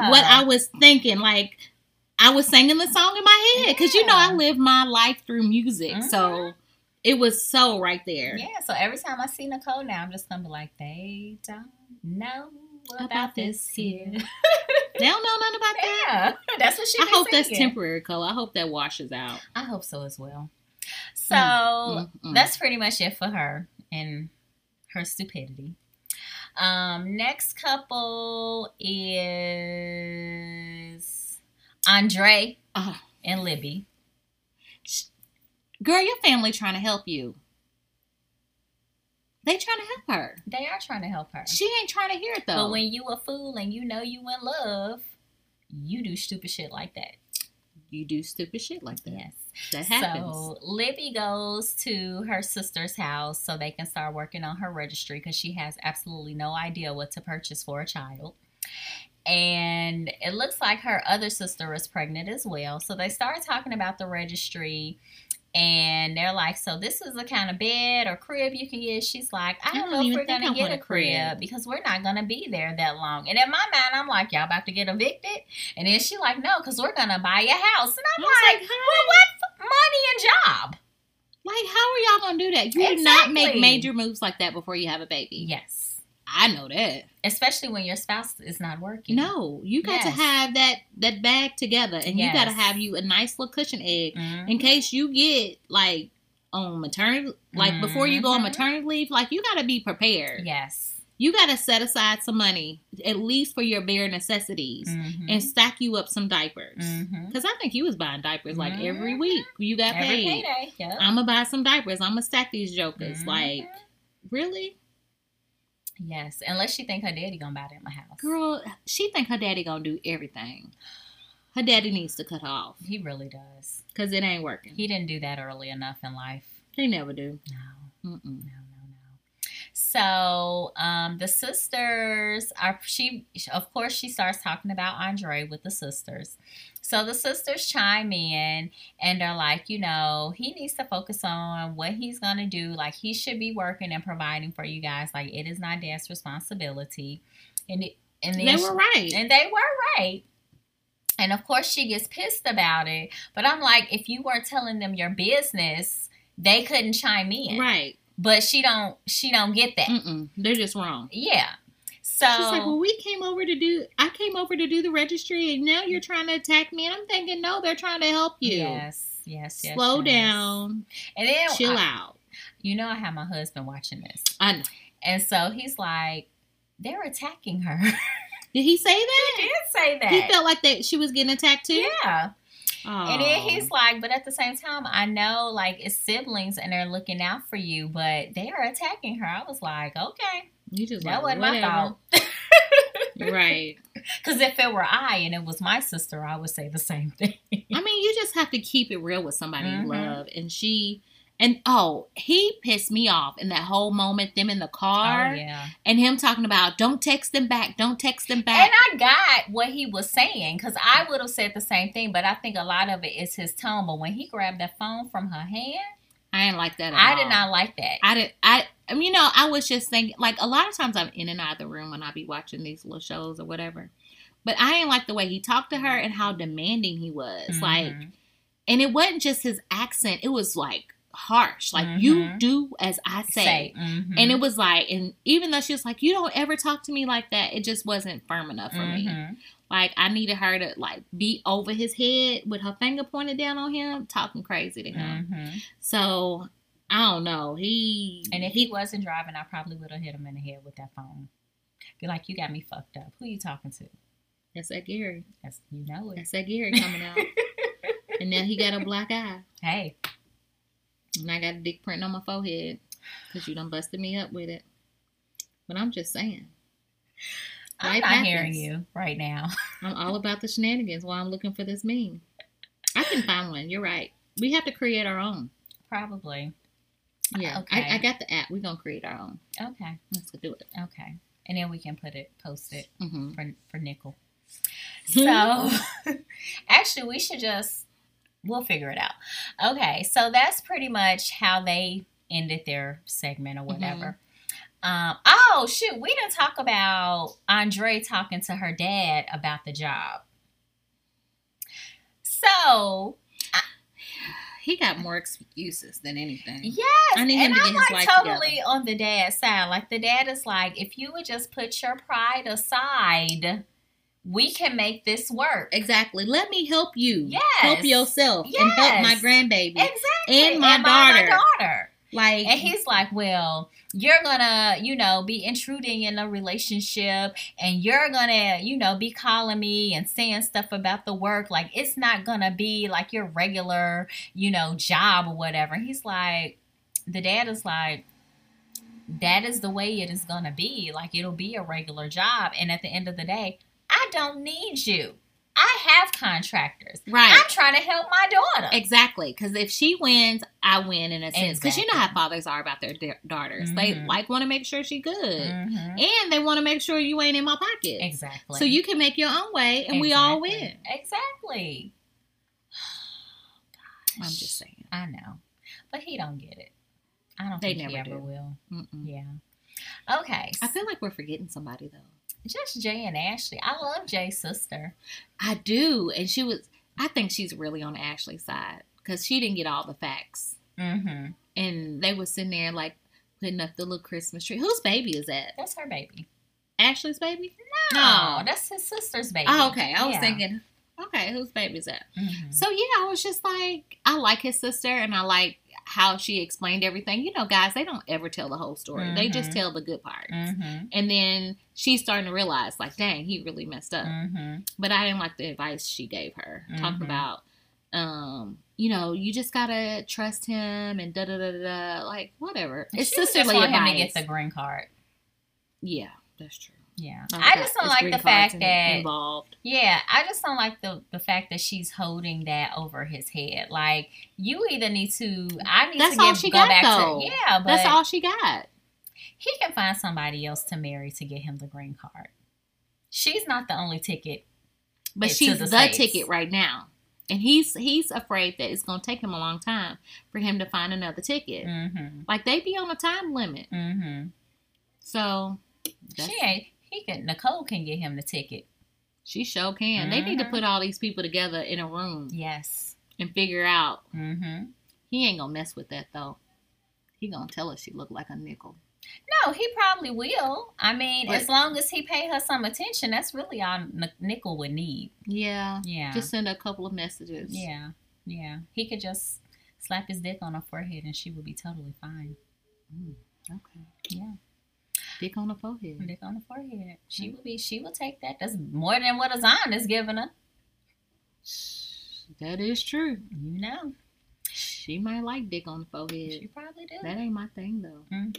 Yeah. what I was thinking. Like I was singing the song in my head because you know I live my life through music, Mhm. so it was so right there. Yeah. So every time I see Nicole now, I'm just gonna be like, they don't know about, About this here. [laughs] They don't know nothing about that. yeah. That's what she. I hope that's temporary, color. I hope that washes out. I hope so as well. So Mm, mm. that's pretty much it for her and her stupidity. Um, next couple is Andre Oh, and Libby. girl, your family trying to help you. They trying to help her. They are trying to help her. She ain't trying to hear it though. But when you a fool and you know you in love, you do stupid shit like that. you do stupid shit like that, Yes. that happens. So Libby goes to her sister's house so they can start working on her registry because she has absolutely no idea what to purchase for a child. And it looks like her other sister is pregnant as well. So they start talking about the registry. And they're like, so this is the kind of bed or crib you can get. She's like, I I don't don't know if we're gonna I get a crib, crib. because we're not gonna be there that long. And in my mind, I'm like, y'all about to get evicted. And then she like, no, because we're gonna buy a house. And I'm like, like, well, what money and job? Like, how are y'all gonna do that? You do not make major moves like that before you have a baby. Yes. I know that. Especially when your spouse is not working. No, you got to have that that bag together, and you got to have you a nice little cushion egg Mhm. in case you get like on maternity, like before you go on Mhm. maternity leave. Like you got to be prepared. Yes. You got to set aside some money at least for your bare necessities Mhm. and stack you up some diapers. Because I think you was buying diapers like every Mhm. week you got Every paid. Yep. I'm gonna buy some diapers. I'm gonna stack these jokers. Like, really, Yes. Unless she think her daddy gonna buy them a house. girl? She think her daddy gonna do everything. Her daddy needs to cut her off He really does. because it ain't working. He didn't do that early enough in life. He never do. No. Mm-mm. No, no, no. So, um, the sisters are she of course she starts talking about Andre with the sisters. So the sisters chime in and they're like, you know, he needs to focus on what he's gonna do. Like he should be working and providing for you guys. Like it is not dad's responsibility. And it, and They were right. and they were right. And of course, she gets pissed about it. But I'm like, if you weren't telling them your business, they couldn't chime in. right. But she don't. She don't get that. Mm-mm. They're just wrong. Yeah. So She's like, well, we came over to do. I came over to do the registry, and now you're trying to attack me. And I'm thinking, no, they're trying to help you. yes, yes, yes. Slow yes. down. And then Chill I- out. You know, I have my husband watching this, I know. and so he's like, they're attacking her. [laughs] Did he say that? he did say that. He felt like that she was getting attacked too. yeah. And then he's like, but at the same time, I know like it's siblings and they're looking out for you, but they are attacking her. I was like, okay, You just that like, wasn't my whatever. fault. [laughs] right. Because if it were I and it was my sister, I would say the same thing. [laughs] I mean, you just have to keep it real with somebody Mhm. you love. And she, and oh, he pissed me off in that whole moment, them in the car, Oh yeah. and him talking about, don't text them back, don't text them back. And. I got what he was saying because I would have said the same thing, but I think a lot of it is his tone. But when he grabbed that phone from her hand, I didn't like that at I all. did not like that. I did. I. I mean, you know, I was just thinking. Like a lot of times, I'm in and out of the room when I be watching these little shows or whatever. But I didn't like the way he talked to her and how demanding he was. Like, Mhm. and it wasn't just his accent; it was like harsh. Like, you Mhm. do as I say. say, mhm. And it was like, and even though she was like, "You don't ever talk to me like that," it just wasn't firm enough for me. Mhm. Like, I needed her to like be over his head with her finger pointed down on him, talking crazy to him. Mhm. So I don't know. He And if he wasn't driving, I probably would have hit him in the head with that phone. Be like, you got me fucked up. Who are you talking to? that's that Gary. That's you know it. That's that Gary coming out. [laughs] and now he got a black eye, Hey, and I got a dick print on my forehead because you done busted me up with it. But I'm just saying, I'm Life not happens. hearing you right now. [laughs] I'm all about the shenanigans while I'm looking for this meme. I can find one. You're right. We have to create our own. Probably. Yeah, Okay. I, I got the app. We're gonna create our own. Okay. Let's go do it. Okay. And then we can put it, post it hmm for for nickel. [laughs] So, [laughs] actually, we should just we'll figure it out. Okay, so that's pretty much how they ended their segment or whatever. Um, oh shoot, we didn't talk about Andre talking to her dad about the job. So He got more excuses than anything. yes, I need him and to I'm get his like life totally on the dad's side. Like the dad is like, if you would just put your pride aside, we can make this work. Exactly. Let me help you. Yes. Help yourself yes. and help my grandbaby. Exactly, And my my daughter. daughter. Like And he's like, Well, you're gonna, you know, be intruding in a relationship and you're gonna, you know, be calling me and saying stuff about the work. Like, it's not gonna be like your regular, you know, job or whatever. He's like, The dad is like, That is the way it is gonna be. Like, it'll be a regular job. And at the end of the day, I don't need you. I have contractors. right. I'm trying to help my daughter. Exactly, because if she wins, I win in a sense. Because you know how fathers are about their da- daughters; they Mhm. like want to make sure she good, Mhm. and they want to make sure you ain't in my pocket. Exactly. So you can make your own way, and we all win. Exactly. [sighs] I'm just saying. I know, but he don't get it. I don't They think he ever do. will. Mm-mm. Yeah. Okay. I feel like we're forgetting somebody though. Just Jay and Ashley. I love Jay's sister. I do, and she was. I think she's really on Ashley's side because she didn't get all the facts, Mm-hmm. and they were sitting there like putting up the little Christmas tree. Whose baby is that? That's her baby. Ashley's baby? No, that's his sister's baby. Oh, okay. I was Yeah. thinking, okay, whose baby is that? Mhm. So yeah, I was just like, I like his sister, and I like how she explained everything. You know, guys, they don't ever tell the whole story; they just Mhm. tell the good parts. Mhm. And then she's starting to realize, like, dang, he really messed up. Mhm. But I didn't like the advice she gave her. Talking Mhm. about, um, you know, you just gotta trust him and da da da da. da. Like whatever. It's She was just sisterly want him to get the green card. yeah, that's true. Yeah. Oh, I just don't like the fact that involved. Yeah, I just don't like the the fact that she's holding that over his head. Like you either need to, I need That's to all give, she go got, back though. to yeah, but That's all she got. he can find somebody else to marry to get him the green card. She's not the only ticket. But she's the the, ticket right now. And he's he's afraid that it's gonna take him a long time for him to find another ticket. Mm-hmm. Like they be on a time limit. Mm-hmm. So She ain't. He can. Nicole can get him the ticket. she sure can. They need to Mhm. put all these people together in a room Yes. and figure out Mm-hmm. he ain't gonna mess with that though. He gonna tell her she look like a nickel. No, he probably will. I mean, But- as long as he pay her some attention, that's really all N- Nickel would need. Yeah. Yeah. Just send a couple of messages. Yeah, yeah. He could just slap his dick on her forehead and she would be totally fine. Mm, okay. Yeah, Dick on the forehead. dick on the forehead. She Mm-hmm. would be. She will take that. That's more than what Azan is giving her. That is true. You know, She might like dick on the forehead. she probably do. That ain't my thing though. hmm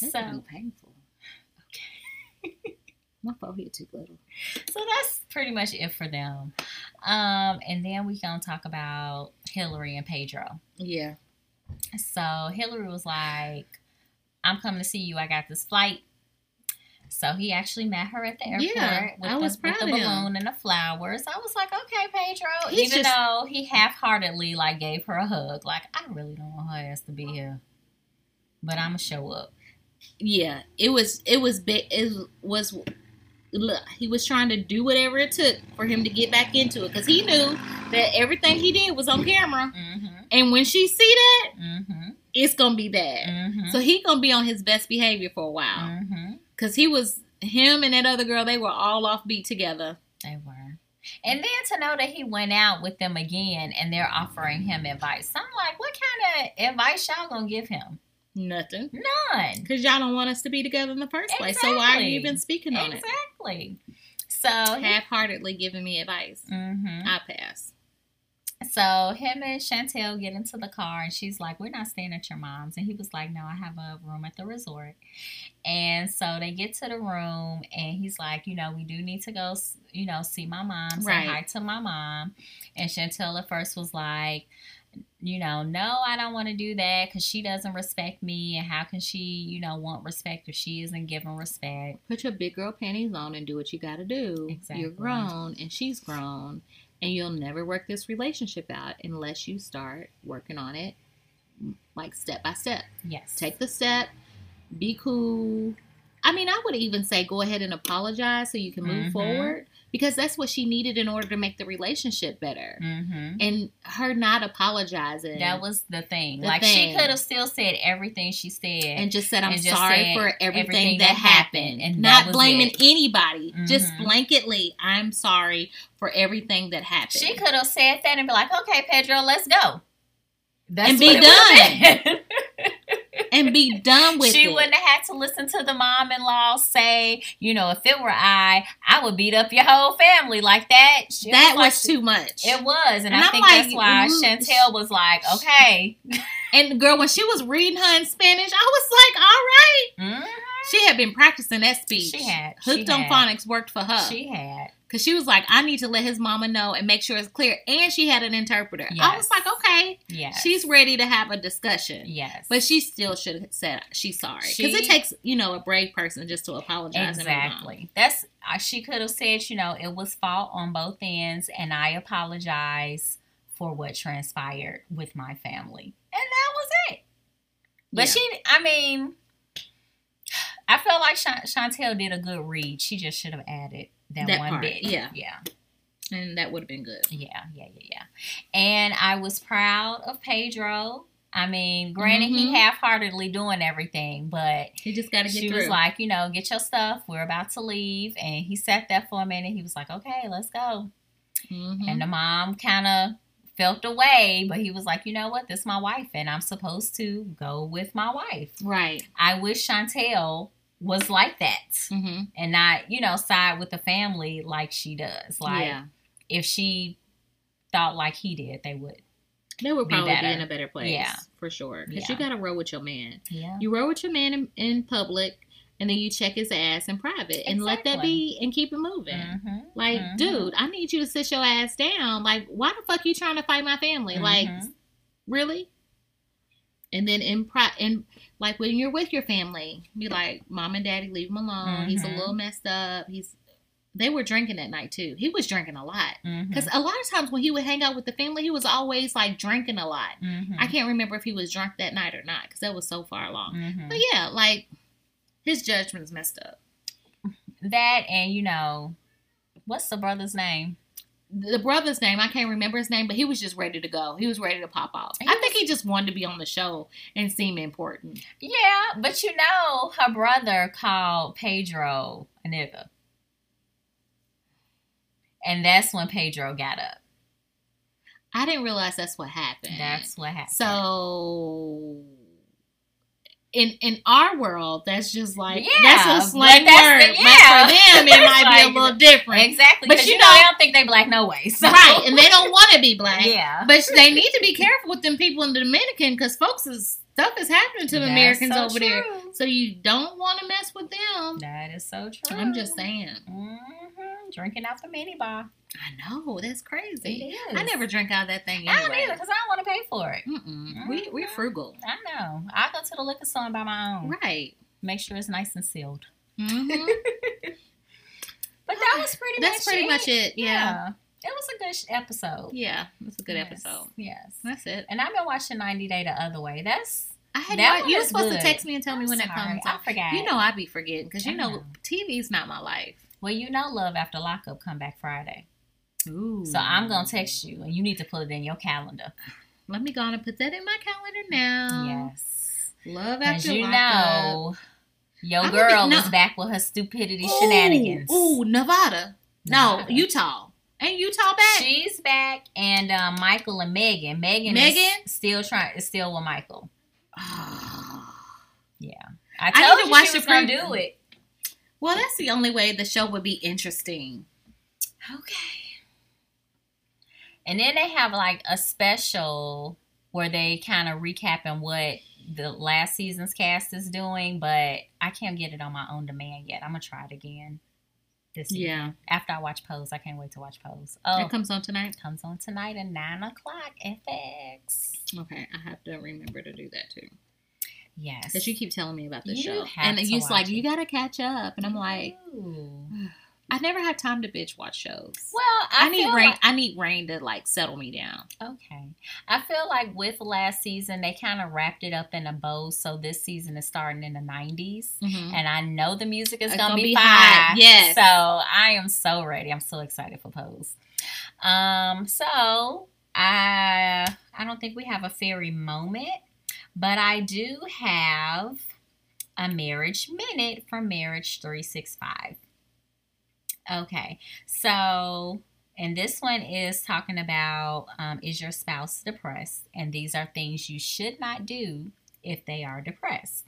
That So, painful. Okay. [laughs] my forehead too little. so that's pretty much it for them. Um, and then we gonna talk about Hillary and Pedro. Yeah. So Hillary was like, "I'm coming to see you. I got this flight." So he actually met her at the airport Yeah, with, I the, was with the balloon and the flowers. I was like, "Okay, Pedro." He's Even just- though he half-heartedly like gave her a hug, like I really don't want her ass to be here, but I'm gonna show up. Yeah. It was it was big it was look, he was trying to do whatever it took for him to get back into it because he knew that everything he did was on camera Mm-hmm. and when she see that Mm-hmm. It's gonna be bad Mm-hmm. so he gonna be on his best behavior for a while mm-hmm. because he was him and that other girl they were all off beat together They were. And then to know that he went out with them again and they're offering him advice. I'm like, what kind of advice y'all gonna give him? nothing None. because y'all don't want us to be together in the first place so why are you even speaking on it? Exactly. So it half-heartedly giving me advice Mhm. i pass So him and Chantel get into the car and she's like, We're not staying at your mom's. And he was like, No, I have a room at the resort. And so they get to the room and he's like, You know, we do need to go, you know, see my mom, say Right. hi to my mom. And Chantel at first was like, you know, no, I don't want to do that because she doesn't respect me. And how can she, you know, want respect if she isn't given respect? Put your big girl panties on and do what you got to do. Exactly. You're grown and she's grown, and you'll never work this relationship out unless you start working on it like step by step. Yes. Take the step, be cool. I mean, I would even say go ahead and apologize so you can move Mhm. forward because that's what she needed in order to make the relationship better. Mm-hmm. And her not apologizing That was the thing. The like she could have still said everything she said. and just said I'm just sorry said for everything, everything that, that happened, and not blaming it. anybody. Just Mhm. blanketly, I'm sorry for everything that happened. she could have said that and be like, "Okay, Pedro, let's go." That's And be what it would've been. [laughs] and be done with she it. She wouldn't have had to listen to the mom-in-law say, you know, if it were I, I would beat up your whole family like that. She that like- was too much. It was, and, And I I'm think like, that's why ooh. Chantel was like, "Okay, and girl, when she was reading her in Spanish, I was like, all right. Mhm. She had been practicing that speech. she had, Hooked she on had. phonics worked for her. She had, Because she was like, I need to let his mama know and make sure it's clear. And she had an interpreter. I was like, okay, yes, she's ready to have a discussion. yes, But she still should have said she's sorry. Because it takes, you know, a brave person just to apologize. in her mouth. Exactly. That's uh, she could have said, you know, it was fault on both ends, and I apologize for what transpired with my family, and that was it. But Yeah. she, I mean, I felt like Chantel did a good read. She just should have added that, That one part, bit. yeah. yeah, And that would have been good. yeah, yeah, yeah, yeah. And I was proud of Pedro. I mean, granted, he Mhm. half-heartedly doing everything, but he just got to get she through. was like, you know, get your stuff. We're about to leave. And he sat there for a minute. He was like, okay, let's go. Mhm. And the mom kind of felt away, but he was like, you know what? This is my wife, and I'm supposed to go with my wife. right. I wish Chantel was like that hmm and not, you know, side with the family like she does. Like, yeah. if she thought like he did, they would. They would be probably be, in a better place. Yeah. For sure. Because Yeah. you got to roll with your man. Yeah. You roll with your man in, in public, and then you check his ass in private, and let that be, and keep it moving. hmm Like, Mhm. dude, I need you to sit your ass down. Like, why the fuck you trying to fight my family? Like, Mhm. really? And then in pri- in like when you're with your family, be like, mom and daddy, leave him alone. He's a Mhm. little messed up. He's they were drinking that night too. He was drinking a lot. Because a lot of times when he would hang out with the family, he was always like drinking a lot. Mhm. I can't remember if he was drunk that night or not because that was so far along. Mhm. But yeah, like his judgment's messed up. That and you know, what's the brother's name? The brother's name, I can't remember his name, but he was just ready to go. He was ready to pop off. He I think he just wanted to be on the show and seem important. Yeah, but you know, her brother called Pedro a nigga. And that's when Pedro got up. I didn't realize that's what happened. That's what happened. so. In in our world, that's just like Yeah, that's a slang that's word. the- But for [laughs] them, it might be a little different, exactly, But you know, they don't think they black no way. So. right? And they don't want to be black. [laughs] yeah, But they need to be careful with them people in the Dominican because folks is stuff is happening to the Americans so over there. So you don't want to mess with them. That is so true. I'm just saying. hmm Drinking out the mini bar. I know that's crazy. is. I never drink out of that thing I don't either because I don't want to pay for it. Mm-mm. We we're frugal, I know. I go to the liquor store by my own. right? Make sure it's nice and sealed. hmm [laughs] But that was pretty That's much pretty it. much it. Yeah, It was a good sh- episode. yeah, it was a good Yes, episode. Yes. That's it. And I've been watching 90 Day the Other Way. That's I had That no, you were supposed to text me and tell me I'm when it comes I out. forgot. You know I be forgetting because you know know. TV's not my life. Well, you know Love After Lockup come back Friday. Ooh. So I'm going to text you and you need to put it in your calendar. Let me go on and put that in my calendar now. yes. Love As after you lockup. know, your I'm girl big- is back with her stupidity Ooh, shenanigans. Ooh, Nevada. No, Utah. Ain't Utah back? She's back, and um, Michael and Megan. Megan, Megan? is still trying. Is still with Michael. Yeah, I I told need to watch she the gonna preview. do it. Well, that's the only way the show would be interesting. Okay. And then they have like a special where they kind of recapping what the last season's cast is doing, but I can't get it on my own demand yet. I'm gonna try it again. this season. Yeah. After I watch Pose, I can't wait to watch Pose. Oh, That comes on tonight. comes on tonight at nine o'clock. FX. Okay, I have to remember to do that too. Yes. Because you keep telling me about this You show, and you're watch like, it. you gotta catch up, and I'm like, Ooh. I never have time to bitch watch shows. well, I, I, need rain. like- I need rain to like settle me down. Okay. I feel like with last season, they kind of wrapped it up in a bow. So this season is starting in the 90s. Mm-hmm. And I know the music is to gonna be, be hot. Yes. So I am so ready. I'm so excited for Pose. Um, so I I don't think we have a fairy moment, but I do have a marriage minute from Marriage 365. Okay. So and this one is talking about um, is your spouse depressed? And these are things you should not do if they are depressed.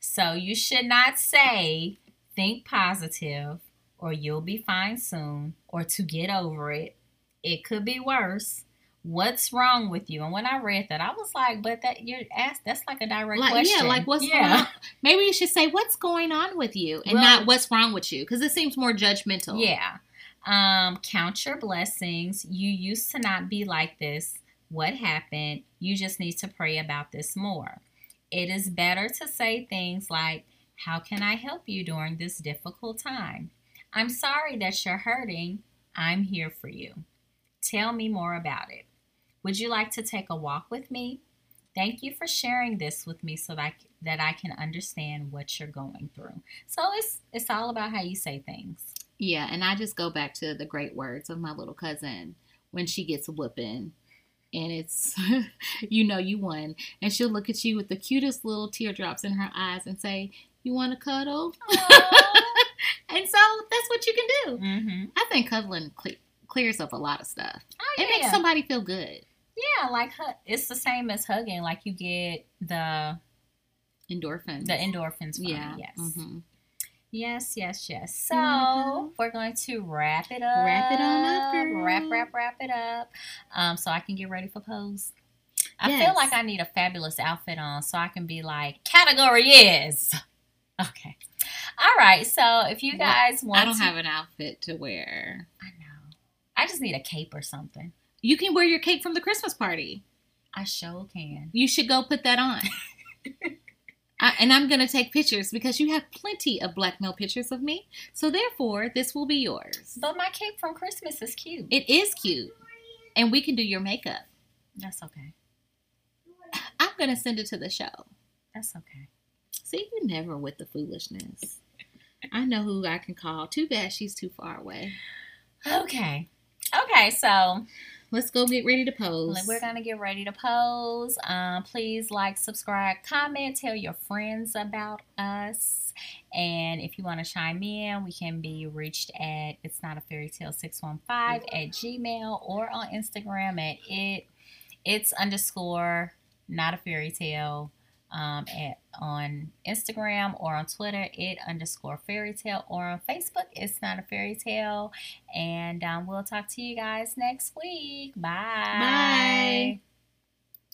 So you should not say, think positive, or you'll be fine soon, or to get over it. It could be worse. What's wrong with you? And when I read that, I was like, but that you're asked, that's like a direct Like, question. yeah, like what's Yeah. going on? Maybe you should say what's going on with you, and Well- not what's wrong with you, because it seems more judgmental. Yeah. Um, count your blessings. You used to not be like this. What happened? You just need to pray about this more. It is better to say things like, How can I help you during this difficult time? I'm sorry that you're hurting. I'm here for you. Tell me more about it. Would you like to take a walk with me? Thank you for sharing this with me so that I, that I can understand what you're going through. So it's it's all about how you say things. Yeah, and I just go back to the great words of my little cousin when she gets a whooping. And it's, [laughs] you know, you won. And she'll look at you with the cutest little teardrops in her eyes and say, You want to cuddle? [laughs] and so that's what you can do. Mm-hmm. I think cuddling cle- clears up a lot of stuff. Oh, It makes somebody feel good. Yeah, like it's the same as hugging. Like you get the Endorphins. the endorphins yeah. it. Yes. hmm Yes, yes, yes. So we're going to wrap it up. Wrap it on up, girl. Wrap, wrap, wrap it up. Um, so I can get ready for pose. I feel like I need a fabulous outfit on so I can be like, category is. [laughs] Okay. All right. So if you Well, guys want I don't to- have an outfit to wear. I know. I just need a cape or something. You can wear your cape from the Christmas party. I sure can. You should go put that on. [laughs] I, and I'm going to take pictures because you have plenty of blackmail pictures of me. So therefore, this will be yours. But my cape from Christmas is cute. It is cute. And we can do your makeup. That's okay. I'm going to send it to the show. That's okay. See, you never with the foolishness. I know who I can call. Too bad she's too far away. Okay. Okay, so Let's go get ready to pose. we're gonna get ready to pose. Um, please like, subscribe, comment, tell your friends about us. And if you want to chime in, we can be reached at it's not a fairy tale 615 at Gmail or on Instagram at it it's underscore not a fairy tale um, at on Instagram or on Twitter, it underscore fairy tale, or on Facebook, it's not a fairy tale. And um, we'll talk to you guys next week. Bye. Bye.